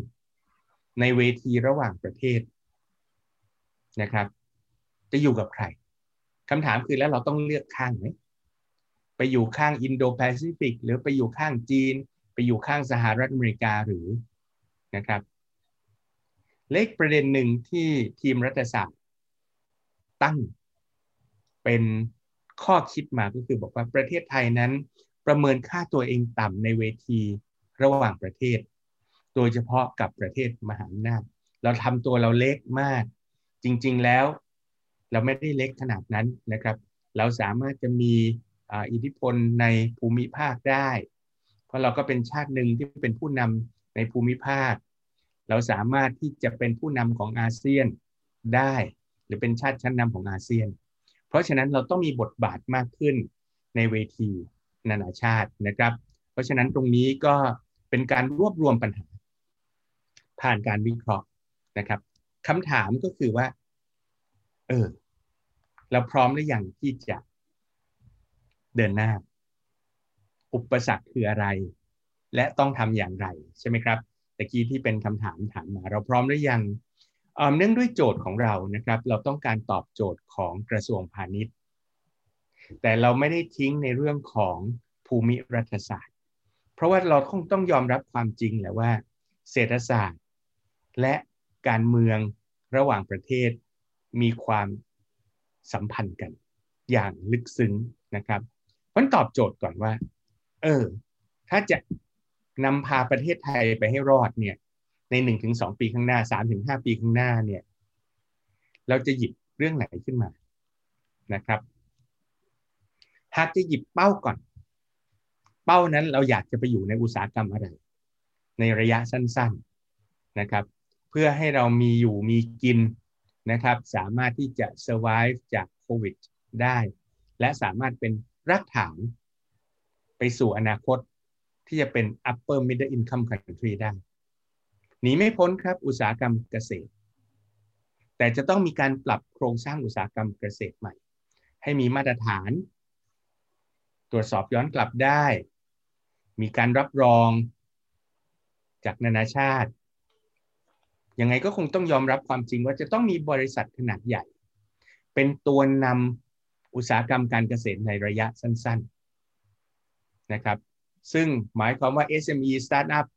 S3: ในเวทีระหว่างประเทศนะครับ จะอยู่กับใคร คำถามคือแล้วเราต้องเลือกข้างไหมไปอยู่ข้างอินโดแปซิฟิกหรือไปอยู่ข้างจีน ไปอยู่ข้างสหรัฐอเมริกาหรือนะครับเลขประเด็นหนึ่งที่ทีมรัฐศาสตร์ตั้งเป็นข้อคิดมาก็คือบอกว่าประเทศไทยนั้น ประเมินค่าตัวเองต่ำในเวทีระหว่างประเทศ โดยเฉพาะกับประเทศมหาอำนาจเราทำตัวเราเล็กมาก จริง ๆ แล้ว เราไม่ได้เล็กขนาดนั้นนะครับ เราสามารถจะมีอิทธิพลในภูมิภาคได้ เพราะเราก็เป็นชาติหนึ่งที่เป็นผู้นำในภูมิภาค เราสามารถที่จะเป็นผู้นำของอาเซียนได้ หรือเป็นชาติชั้นนำของอาเซียน เพราะฉะนั้นเราต้องมีบทบาทมากขึ้นในเวทีนานาชาตินะครับ เพราะฉะนั้นตรงนี้ก็เป็นการรวบรวมปัญหา ผ่านการวิเคราะห์นะครับคำถามก็คือว่า เออ เราพร้อมหรือยังที่จะเดินหน้า อุปสรรคคืออะไร และต้องทำอย่างไร ใช่ไหมครับตะกี้ที่เป็นคำถามถามมา เราพร้อมหรือยังเนื่องด้วยโจทย์ของเรานะครับ เราต้องการตอบโจทย์ของกระทรวงพาณิชย์ แต่เราไม่ได้ทิ้งในเรื่องของภูมิรัฐศาสตร์ เพราะว่าเราคงต้องยอมรับความจริงแหละว่า เศรษฐศาสตร์ และการเมืองระหว่างประเทศมีความ สัมพันธ์กัน อย่างลึกซึ้งนะครับมันตอบโจทย์ก่อนว่า เออ ถ้าจะนำพาประเทศไทยไปให้รอดเนี่ย ในหนึ่งถึงสองปีข้างหน้าสามถึงห้าปีข้างหน้าเนี่ย เราจะหยิบเรื่องไหนขึ้นมานะครับ หากจะหยิบเป้าก่อน เป้านั้นเราอยากจะไปอยู่ในอุตสาหกรรมอะไร ในระยะสั้น ๆนะครับ เพื่อให้เรามีอยู่มีกิน นะครับสามารถที่จะ survive จากโควิดได้ และสามารถเป็นรากฐานไปสู่อนาคตที่จะเป็น upper middle income country ได้หนีไม่พ้นครับอุตสาหกรรมเกษตร แต่จะต้องมีการปรับโครงสร้างอุตสาหกรรมเกษตรใหม่ ให้มีมาตรฐาน ตรวจสอบย้อนกลับได้ มีการรับรองจากนานาชาติ ยังไงก็คงต้องยอมรับความจริงว่าจะต้องมีบริษัทขนาดใหญ่ เป็นตัวนำอุตสาหกรรมการเกษตรในระยะสั้น ๆนะครับ ซึ่งหมายความว่า SME Startup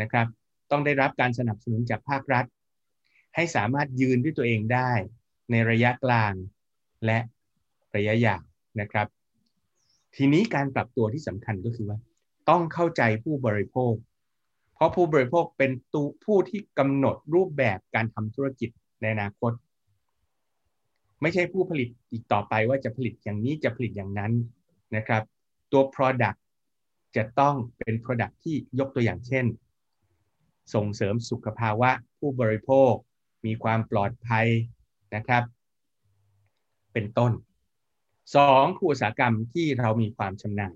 S3: นะครับ ต้องได้รับการสนับสนุนจากภาครัฐ ให้สามารถยืนด้วยตัวเองได้ในระยะกลางและระยะยาวนะครับ ทีนี้การปรับตัวที่สำคัญก็คือว่า ต้องเข้าใจผู้บริโภค เพราะผู้บริโภคเป็นตูผู้ที่กำหนดรูปแบบการทำธุรกิจในอนาคต ไม่ใช่ผู้ผลิตอีกต่อไปว่าจะผลิตอย่างนี้จะผลิตอย่างนั้นนะครับ ตัว Product จะต้องเป็น Product ที่ยกตัวอย่างเช่น ส่งเสริมสุขภาวะผู้บริโภค มีความปลอดภัยนะครับ เป็นต้นสองคืออุตสาหกรรมที่เรามีความชำนาญ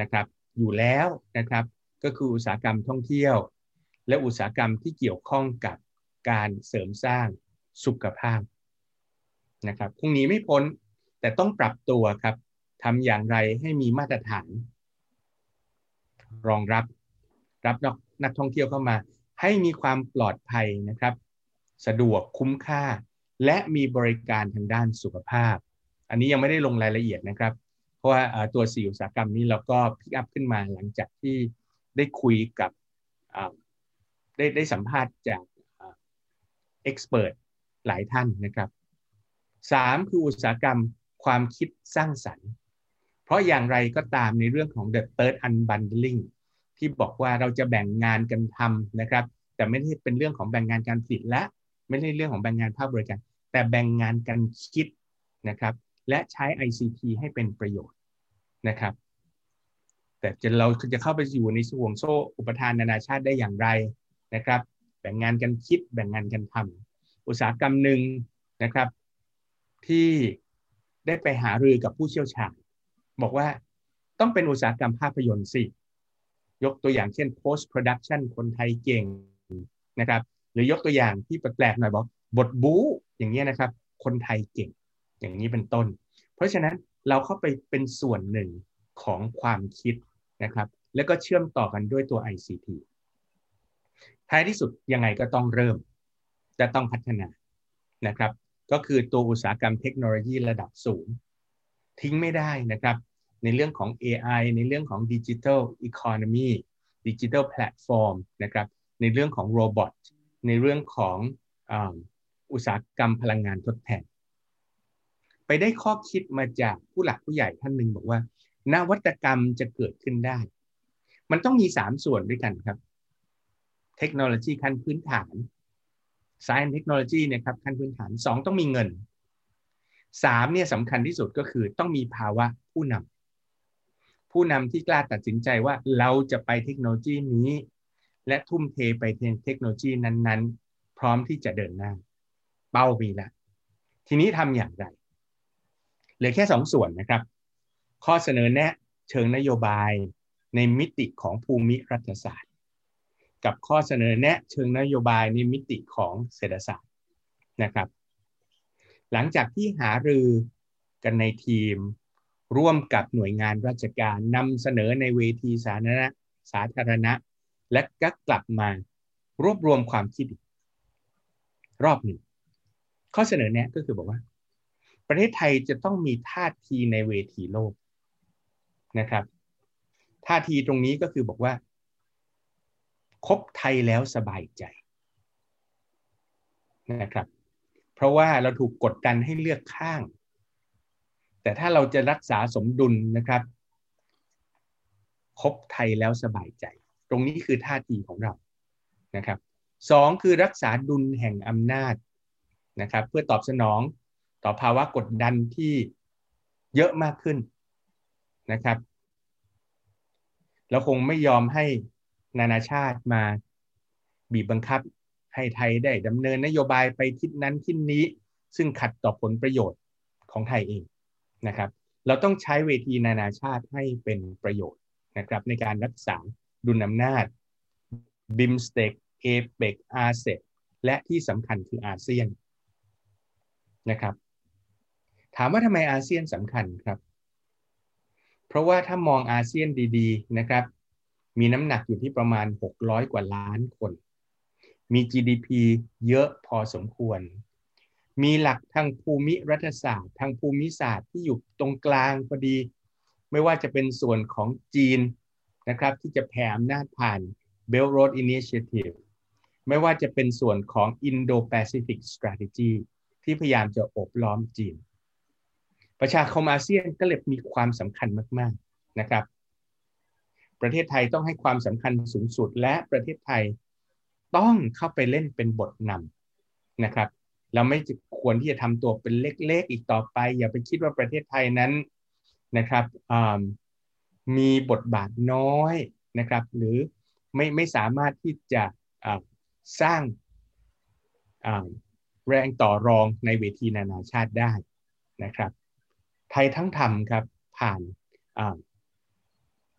S3: นะครับ อยู่แล้วนะครับ ก็คืออุตสาหกรรมท่องเที่ยว และอุตสาหกรรมที่เกี่ยวข้องกับการเสริมสร้างสุขภาพนะครับคงหนีไม่พ้นแต่ต้องปรับตัวครับทำอย่างไรให้มีมาตรฐาน รองรับรับนักท่องเที่ยวเข้ามา ให้มีความปลอดภัยนะครับ สะดวกคุ้มค่า และมีบริการทางด้านสุขภาพ อันนี้ยังไม่ได้ลงรายละเอียดนะครับ เพราะว่าตัวสี่อุตสาหกรรมนี้เราก็พิกอัพขึ้นมาหลังจากที่ ได้คุยกับได้ได้สัมภาษณ์จากเอ็กซ์เพรสหลายท่านนะครับสามคืออุตสาหกรรมความคิดสร้างสรรค์ เพราะอย่างไรก็ตามในเรื่องของ the third unbundling ที่บอกว่าเราจะแบ่งงานกันทำนะครับ แต่ไม่ได้เป็นเรื่องของแบ่งงานการผลิตและไม่ใช่เรื่องของแบ่งงานภาคบริการ แต่แบ่งงานกันคิดนะครับ และใช้ ICT ให้เป็นประโยชน์นะครับ แต่จะเราจะเข้าไปอยู่ในส่วงโซ่อุปทานนานาชาติได้อย่างไรนะครับ แบ่งงานกันคิดแบ่งงานกันทำอุตสาหกรรมหนึ่งนะครับ ที่ได้ไปหารือกับผู้เชี่ยวชาญ บอกว่าต้องเป็นอุตสาหกรรมภาพยนตร์สิยกตัวอย่างเช่น post production คนไทยเก่งนะครับ หรือยกตัวอย่างที่แปลกๆหน่อยบอกบทบู๊อย่างเงี้ยนะครับ คนไทยเก่ง อย่างนี้เป็นต้น เพราะฉะนั้นเราเข้าไปเป็นส่วนหนึ่งของความคิด นะครับ แล้วก็เชื่อมต่อกันด้วยตัว ICT ท้ายที่สุดยังไงก็ต้องเริ่ม จะต้องพัฒนานะครับ ก็คือตัวอุตสาหกรรมเทคโนโลยีระดับสูง ทิ้งไม่ได้นะครับ ในเรื่องของ AI ในเรื่องของ Digital Economy Digital Platform นะครับ ในเรื่องของโรบอทในเรื่องของอุตสาหกรรมพลังงานทดแทน ไปได้ข้อคิดมาจากผู้หลักผู้ใหญ่ท่านหนึ่งบอกว่า นวัตกรรมจะเกิดขึ้นได้ มันต้องมี3ส่วนด้วยกันครับ เทคโนโลยีขั้นพื้นฐาน Science Technology นะครับขั้นพื้นฐาน2ต้องมีเงิน3เนี่ยสำคัญที่สุดก็คือต้องมีภาวะผู้นำผู้นำที่กล้าตัดสินใจว่าเราจะไปเทคโนโลยีนี้ และทุ่มเทไปเทคโนโลยีนั้นๆ พร้อมที่จะเดินหน้า เป้ามีล้วทีนี้ทำอย่างไรเหลือแค่สองส่วนนะครับ ข้อเสนอแนะเชิงนโยบายในมิติของภูมิรัฐศาสตร์ กับข้อเสนอแนะเชิงนโยบายในมิติของเศรษฐศาสตร์นะครับ หลังจากที่หารือกันในทีม ร่วมกับหน่วยงานราชการนำเสนอในเวทีสาธารณะสาธารณะ และก็กลับมารวบรวมความคิดรอบหนึ่งข้อเสนอแนะก็คือบอกว่า ประเทศไทยจะต้องมีท่าทีในเวทีโลก นะครับ ท่าทีตรงนี้ก็คือบอกว่าคบไทยแล้วสบายใจนะครับ เพราะว่าเราถูกกดดันให้เลือกข้าง แต่ถ้าเราจะรักษาสมดุลนะครับพบไทยแล้วสบายใจ ตรงนี้คือท่าทีของเรานะครับสองคือรักษาดุลแห่งอำนาจนะครับ เพื่อตอบสนองต่อภาวะกดดันที่เยอะมากขึ้น นะครับเราคงไม่ยอมให้นานาชาติมาบีบบังคับให้ไทยได้ดำเนินนโยบายไปทิศนั้นทิศนี้ ซึ่งขัดต่อผลประโยชน์ของไทยเองนะครับ เราต้องใช้เวทีนานาชาติให้เป็นประโยชน์นะครับ ในการรักษาดุลอำนาจบิมสเต็กเอเปกอาเซและที่สำคัญคืออาเซียนนะครับ ถามว่าทำไมอาเซียนสำคัญครับ เพราะว่าถ้ามองอาเซียนดีๆนะครับ มีน้ำหนักอยู่ที่ประมาณ 600 กว่าล้านคน มี GDP เยอะพอสมควร มีหลักทางภูมิรัฐศาสตร์ ทางภูมิศาสตร์ที่อยู่ตรงกลางพอดี ไม่ว่าจะเป็นส่วนของจีนนะครับที่จะแผ่อำนาจผ่าน Belt Road Initiative ไม่ว่าจะเป็นส่วนของ Indo-Pacific Strategy ที่พยายามจะอบล้อมจีน ประชาคมอาเซียนก็เลยมีความสำคัญมากๆนะครับ ประเทศไทยต้องให้ความสำคัญสูงสุด และประเทศไทยต้องเข้าไปเล่นเป็นบทนำนะครับ เราไม่ควรที่จะทำตัวเป็นเล็กๆอีกต่อไป อย่าไปคิดว่าประเทศไทยนั้นนะครับมีบทบาทน้อยนะครับ หรือไม่ไม่สามารถที่จะสร้างแรงต่อรองในเวทีนานาชาติได้นะครับ ไทยทั้งทำครับผ่าน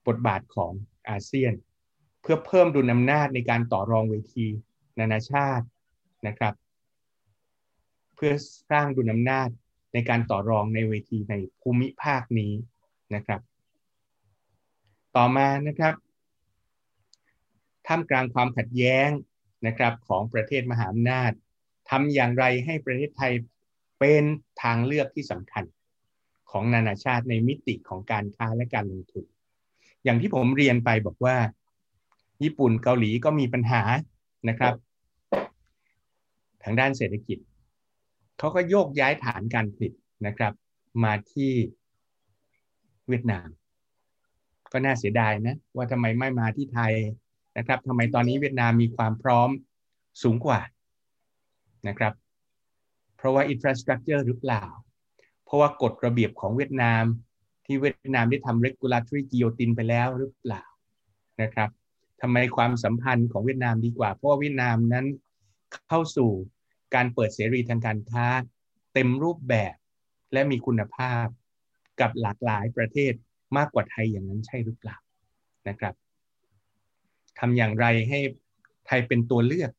S3: บทบาทของอาเซียน เพื่อเพิ่มดุลอำนาจในการต่อรองเวที นานาชาตินะครับ เพื่อสร้างดุลอำนาจในการต่อรองในเวทีในภูมิภาคนี้นะครับ ต่อมานะครับท่ามกลางความขัดแย้งนะครับของประเทศมหาอำนาจทำอย่างไรให้ประเทศไทยเป็นทางเลือกที่สำคัญ ของนานาชาติในมิติของการค้าและการลงทุน อย่างที่ผมเรียนไปบอกว่า ญี่ปุ่นเกาหลีก็มีปัญหานะครับ ทางด้านเศรษฐกิจเขาก็โยกย้ายฐานการผลิตนะครับ มาที่เวียดนาม ก็น่าเสียดายนะ ว่าทำไมไม่มาที่ไทยนะครับทำไมตอนนี้เวียดนามมีความพร้อมสูงกว่านะครับ เพราะว่าอินฟราสตรักเจอร์หรือเปล่า ราะว่ากฎระเบียบของเวียดนาม ที่เวียดนามได้ทำ regulatory guillotine ไปแล้วหรือเปล่านะครับทำไมความสัมพันธ์ของเวียดนามดีกว่า เพราะว่าเวียดนามนั้นเข้าสู่การเปิดเสรีทางการค้า เต็มรูปแบบและมีคุณภาพกับหลากหลายประเทศมากกว่าไทยอย่างนั้นใช่หรือเปล่านะครับทำอย่างไรให้ไทยเป็นตัวเลือก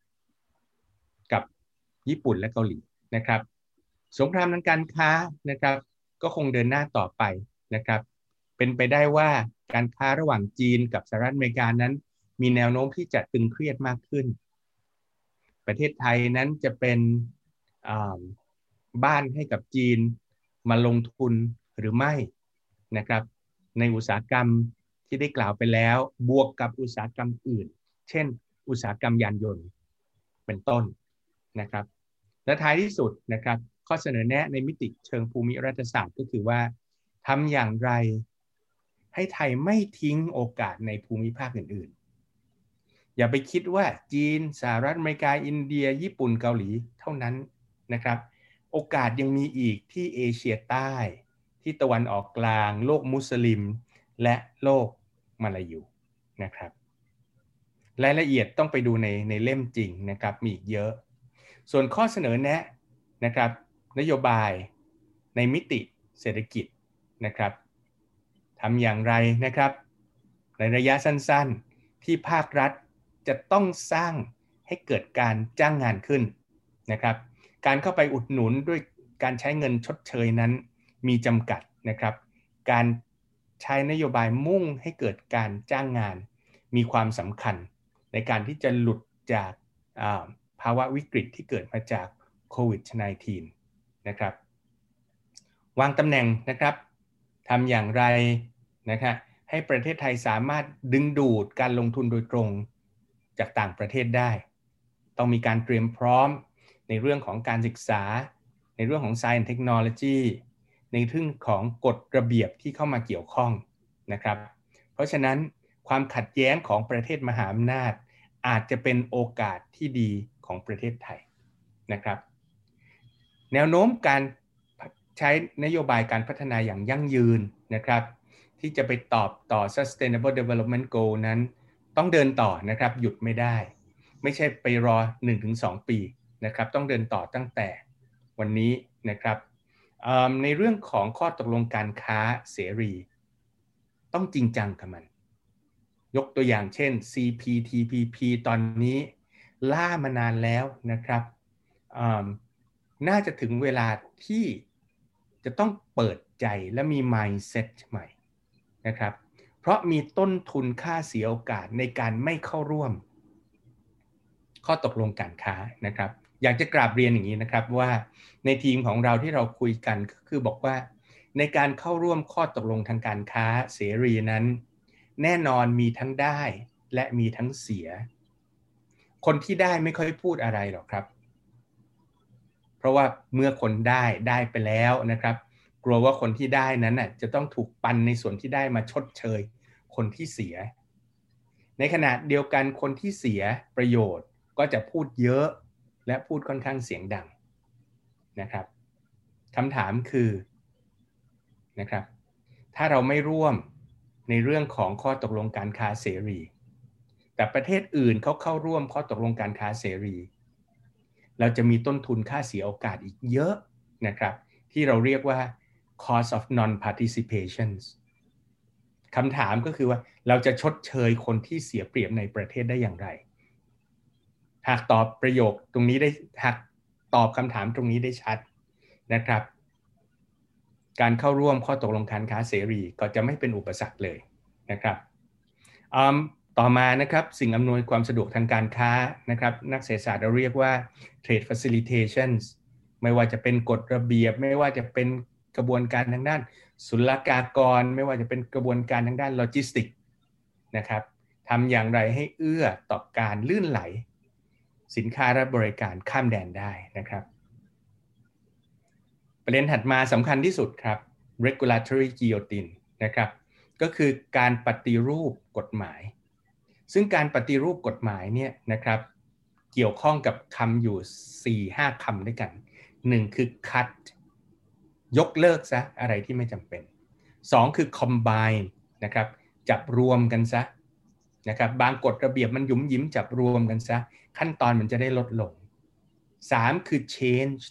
S3: กับญี่ปุ่นและเกาหลีนะครับ สงครามทางการค้านะครับ ก็คงเดินหน้าต่อไปนะครับ เป็นไปได้ว่าการค้าระหว่างจีนกับสหรัฐอเมริกานั้น มีแนวโน้มที่จะตึงเครียดมากขึ้น ประเทศไทยนั้นจะเป็นบ้านให้กับจีนมาลงทุนหรือไม่นะครับ ในอุตสาหกรรมที่ได้กล่าวไปแล้ว บวกกับอุตสาหกรรมอื่น เช่น อุตสาหกรรมยานยนต์เป็นต้นนะครับ และท้ายที่สุดนะครับ ข้อเสนอแนะในมิติเชิงภูมิรัฐศาสตร์ก็คือว่าทำอย่างไรให้ไทยไม่ทิ้งโอกาสในภูมิภาคอื่นๆ อย่าไปคิดว่าจีนสหรัฐอเมริกาอินเดีย ญี่ปุ่นเกาหลีเท่านั้นนะครับ โอกาสยังมีอีกที่เอเชียใต้ ที่ตะวันออกกลาง โลกมุสลิม และโลกมาลายูนะครับรายละเอียดต้องไปดูในในเล่มจริงนะครับมีอีกเยอะ ส่วนข้อเสนอแนะนะครับ นโยบายในมิติเศรษฐกิจนะครับทำอย่างไรนะครับ ในระยะสั้นๆ ที่ภาครัฐจะต้องสร้างให้เกิดการจ้างงานขึ้นนะครับ การเข้าไปอุดหนุนด้วยการใช้เงินชดเชยนั้นมีจำกัดนะครับ การใช้นโยบายมุ่งให้เกิดการจ้างงาน มีความสำคัญ ในการที่จะหลุดจากภาวะวิกฤตที่เกิดมาจากโควิด -19 นะครับ วางตำแหน่งนะครับทำอย่างไรนะครับให้ประเทศไทยสามารถดึงดูดการลงทุนโดยตรงจากต่างประเทศได้ ต้องมีการเตรียมพร้อมในเรื่องของการศึกษา ในเรื่องของ Science Technology ในทึ่งของกฎระเบียบที่เข้ามาเกี่ยวข้องนะครับ เพราะฉะนั้นความขัดแย้งของประเทศมหาอำนาจ อาจจะเป็นโอกาสที่ดีของประเทศไทยนะครับ แนวโน้มการใช้นโยบายการพัฒนาอย่างยั่งยืนนะครับ ที่จะไปตอบต่อ sustainable development goal นั้น ต้องเดินต่อนะครับหยุดไม่ได้ ไม่ใช่ไปรอ 1-2 ปีนะครับ ต้องเดินต่อตั้งแต่วันนี้นะครับในเรื่องของข้อตกลงการค้าเสรี ต้องจริงจังกับมัน ยกตัวอย่างเช่น CPTPP ตอนนี้ล่ามานานแล้วนะครับ น่าจะถึงเวลาที่จะต้องเปิดใจและมี mindset ใหม่นะครับ เพราะมีต้นทุนค่าเสียโอกาสในการไม่เข้าร่วม ข้อตกลงการค้านะครับ อยากจะกราบเรียนอย่างนี้นะครับว่าในทีมของเราที่เราคุยกันก็คือบอกว่า ในการเข้าร่วมข้อตกลงทางการค้าเสรีนั้น แน่นอนมีทั้งได้และมีทั้งเสีย คนที่ได้ไม่ค่อยพูดอะไรหรอกครับ เพราะว่าเมื่อคนได้ได้ไปแล้วนะครับ กลัวว่าคนที่ได้นั้นน่ะจะต้องถูกปันในส่วนที่ได้มาชดเชย คนที่เสีย ในขณะเดียวกันคนที่เสียประโยชน์ก็จะพูดเยอะและพูดค่อนข้างเสียงดังนะครับคำถามคือนะครับ ถ้าเราไม่ร่วมในเรื่องของข้อตกลงการค้าเสรี แต่ประเทศอื่นเขาเข้าร่วมข้อตกลงการค้าเสรี เราจะมีต้นทุนค่าเสียโอกาสอีกเยอะนะครับที่เราเรียกว่า cost of non participation คำถามก็คือว่าเราจะชดเชยคนที่เสียเปรียบในประเทศได้อย่างไร หากตอบประโยคตรงนี้ได้หากตอบคำถามตรงนี้ได้ชัดนะครับ การเข้าร่วมข้อตกลงการค้าเสรีก็จะไม่เป็นอุปสรรคเลยนะครับ ต่อมานะครับสิ่งอำนวยความสะดวกทางการค้านะครับนักเศรษฐศาสตร์เราเรียกว่า trade facilitations ไม่ว่าจะเป็นกฎระเบียบ ไม่ว่าจะเป็นกระบวนการทางด้านศุลกากร ไม่ว่าจะเป็นกระบวนการทางด้านโลจิสติกนะครับทำอย่างไรให้เอื้อต่อการลื่นไหล สินค้าและบริการข้ามแดนได้นะครับ ประเด็นถัดมาสำคัญที่สุดครับ regulatory guillotine นะครับก็คือการปฏิรูปกฎหมาย ซึ่งการปฏิรูปกฎหมายเนี่ยนะครับ เกี่ยวข้องกับคำอยู่ 4-5คำด้วยกัน 1 คือ cut ยกเลิกซะอะไรที่ไม่จำเป็น 2 คือ combine นะครับจับรวมกันซะนะครับบางกฎระเบียบมันยุ้มยิ้มจับรวมกันซะ ขั้นตอนมันจะได้ลดลง 3 คือ change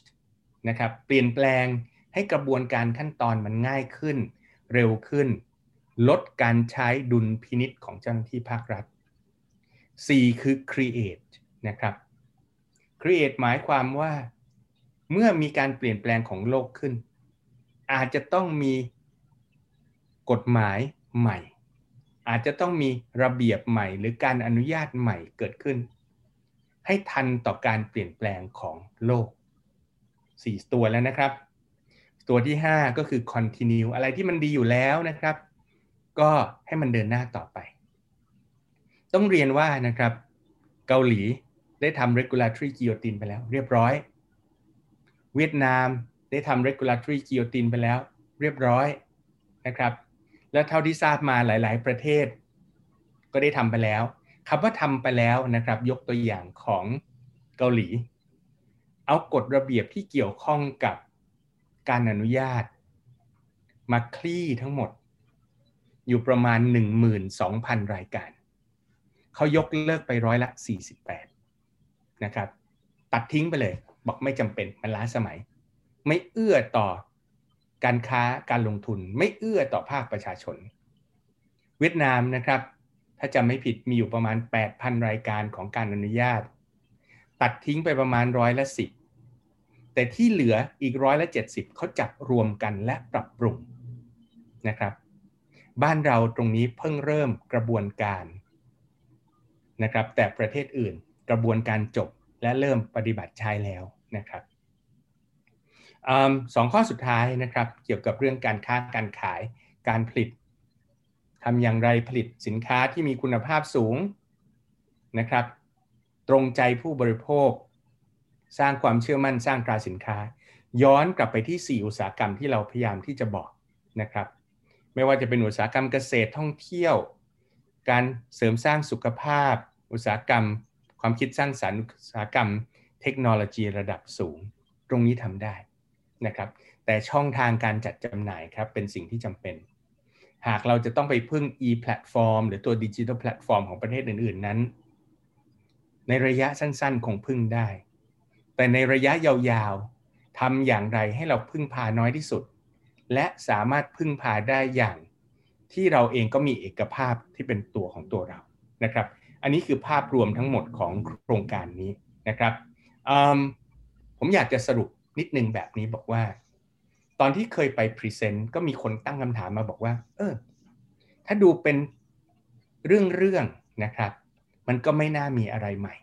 S3: นะครับเปลี่ยนแปลงให้กระบวนการขั้นตอนมันง่ายขึ้น เร็วขึ้น ลดการใช้ดุลพินิษของเจ้าหน้าที่ภาครัฐ 4คือ create นะครับ create หมายความว่าเมื่อมีการเปลี่ยนแปลงของโลกขึ้น อาจจะต้องมีกฎหมายใหม่ อาจจะต้องมีระเบียบใหม่ หรือการอนุญาตใหม่เกิดขึ้น ให้ทันต่อการเปลี่ยนแปลงของโลก 4 ตัวแล้วนะครับ ตัวที่ 5 ก็คือ continue อะไรที่มันดีอยู่แล้วนะครับ ก็ให้มันเดินหน้าต่อไป ต้องเรียนว่านะครับ เกาหลีได้ทำ regulatory guillotine ไปแล้วเรียบร้อย เวียดนามได้ทำ regulatory guillotine ไปแล้ว เรียบร้อยนะครับ และเท่าที่ทราบมาหลาย ๆ ประเทศ ก็ได้ทำไปแล้วคำว่าทำไปแล้วนะครับ ยกตัวอย่างของเกาหลี เอากฎระเบียบที่เกี่ยวข้องกับการอนุญาต มาคลี่ทั้งหมด อยู่ประมาณ 12,000 รายการ เขายกเลิกไปร้อยละ 48 นะครับ ตัดทิ้งไปเลย บอกไม่จำเป็นมันล้าสมัย ไม่เอื้อต่อการค้าการลงทุน ไม่เอื้อต่อภาคประชาชน เวียดนามนะครับ ถ้าจำไม่ผิดมีอยู่ประมาณ 8,000 รายการของการอนุญาต ตัดทิ้งไปประมาณร้อยละสิบแต่ที่เหลืออีกร้อยละเจ็ดสิบเขาจับรวมกันและปรับปรุงนะครับ บ้านเราตรงนี้เพิ่งเริ่มกระบวนการ นะครับ แต่ประเทศอื่นกระบวนการจบและเริ่มปฏิบัติใช้แล้วนะครับสองข้อสุดท้ายนะครับ เกี่ยวกับเรื่องการค้าการขายการผลิตทำอย่างไรผลิตสินค้าที่มีคุณภาพสูงนะครับ ตรงใจผู้บริโภค สร้างความเชื่อมั่นสร้างตราสินค้า ย้อนกลับไปที่ 4 อุตสาหกรรมที่เราพยายามที่จะบอกนะครับ ไม่ว่าจะเป็นอุตสาหกรรมเกษตรท่องเที่ยว การเสริมสร้างสุขภาพ อุตสาหกรรม ความคิดสร้างสรรค์อุตสาหกรรม เทคโนโลยีระดับสูง ตรงนี้ทำได้นะครับ แต่ช่องทางการจัดจำหน่ายครับเป็นสิ่งที่จำเป็น หากเราจะต้องไปพึ่ง e-platform หรือตัวดิจิทัลแพลตฟอร์มของประเทศอื่น ๆนั้น ในระยะสั้นๆ คงพึ่งได้ แต่ในระยะยาวๆทำอย่างไรให้เราพึ่งพาน้อยที่สุด และสามารถพึ่งพาได้อย่างที่เราเองก็มีเอกภาพที่เป็นตัวของตัวเรานะครับ อันนี้คือภาพรวมทั้งหมดของโครงการนี้นะครับผมอยากจะสรุปนิดนึงแบบนี้บอกว่า ตอนที่เคยไปพรีเซนต์ก็มีคนตั้งคำถามมาบอกว่า เออ ถ้าดูเป็นเรื่องๆนะครับ มันก็ไม่น่ามีอะไรใหม่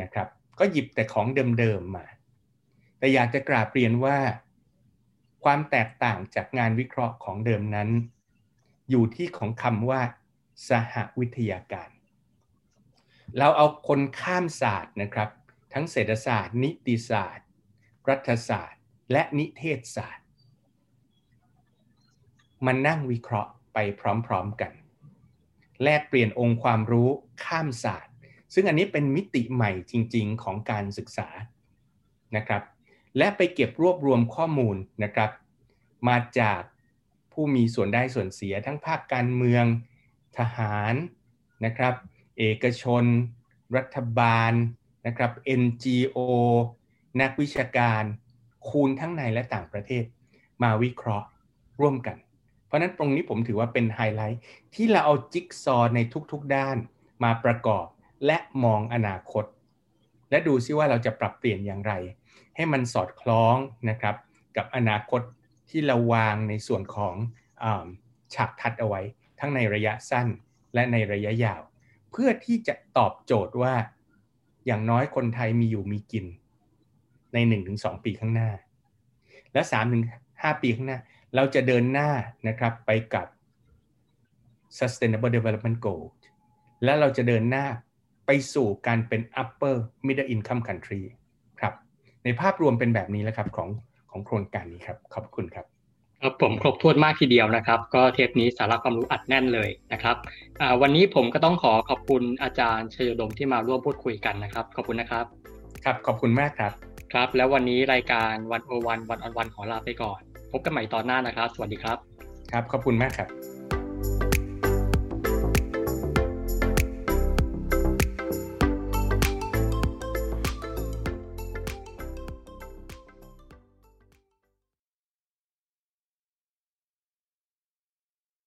S3: นะครับ ก็หยิบแต่ของเดิมๆมา แต่อยากจะกราบเรียนว่า ความแตกต่างจากงานวิเคราะห์ของเดิมนั้น อยู่ที่ของคำว่า สหวิทยาการ เราเอาคนข้ามศาสตร์นะครับ ทั้งเศรษฐศาสตร์ นิติศาสตร์ รัฐศาสตร์ และนิเทศศาสตร์ มันนั่งวิเคราะห์ไปพร้อมๆกัน แลกเปลี่ยนองค์ความรู้ข้ามศาสตร์ ซึ่งอันนี้เป็นมิติใหม่จริง ๆ ของการศึกษานะครับ และไปเก็บรวบรวมข้อมูลนะครับ มาจากผู้มีส่วนได้ส่วนเสียทั้งภาคการเมือง ทหารนะครับ เอกชน รัฐบาลนะครับ NGO นักวิชาการคูณทั้งในและต่างประเทศ มาวิเคราะห์ร่วมกัน เพราะนั้นตรงนี้ผมถือว่าเป็นไฮไลท์ที่เราเอาจิ๊กซอในทุกๆด้านมาประกอบและมองอนาคต และดูซิว่าเราจะปรับเปลี่ยนอย่างไร ให้มันสอดคล้องนะครับ กับอนาคตที่เราวางในส่วนของอฉากทัดเอาไว้ ทั้งในระยะสั้นและในระยะยาว เพื่อที่จะตอบโจทย์ว่าอย่างน้อยคนไทยมีอยู่มีกิน ใน 1-2 ปีข้างหน้า และ 3-5 ปีข้างหน้า เราจะเดินหน้านะครับไปกับ Sustainable Development Goal และเราจะเดินหน้าไปสู่การเป็น Upper Middle Income Country ครับ ในภาพรวมเป็นแบบนี้แล้วครับของของโครงการนี้ครับ ขอบคุณครับ
S2: ครับผมครบถ้วนมากทีเดียวนะครับ ก็เทปนี้สาระความรู้อัดแน่นเลยนะครับวันนี้ผมก็ต้องขอขอบคุณอาจารย์ชยดมที่มาร่วมพูดคุยกันนะครับ ขอบคุณนะครับ
S3: ครับขอบคุณมากครับ
S2: ครับ แล้ววันนี้รายการวันโอวันวันออนวันของลาไปก่อน พบกันใหม่ตอนหน้านะครับ สวัสดีครับ
S3: ครับขอบคุณมากครับ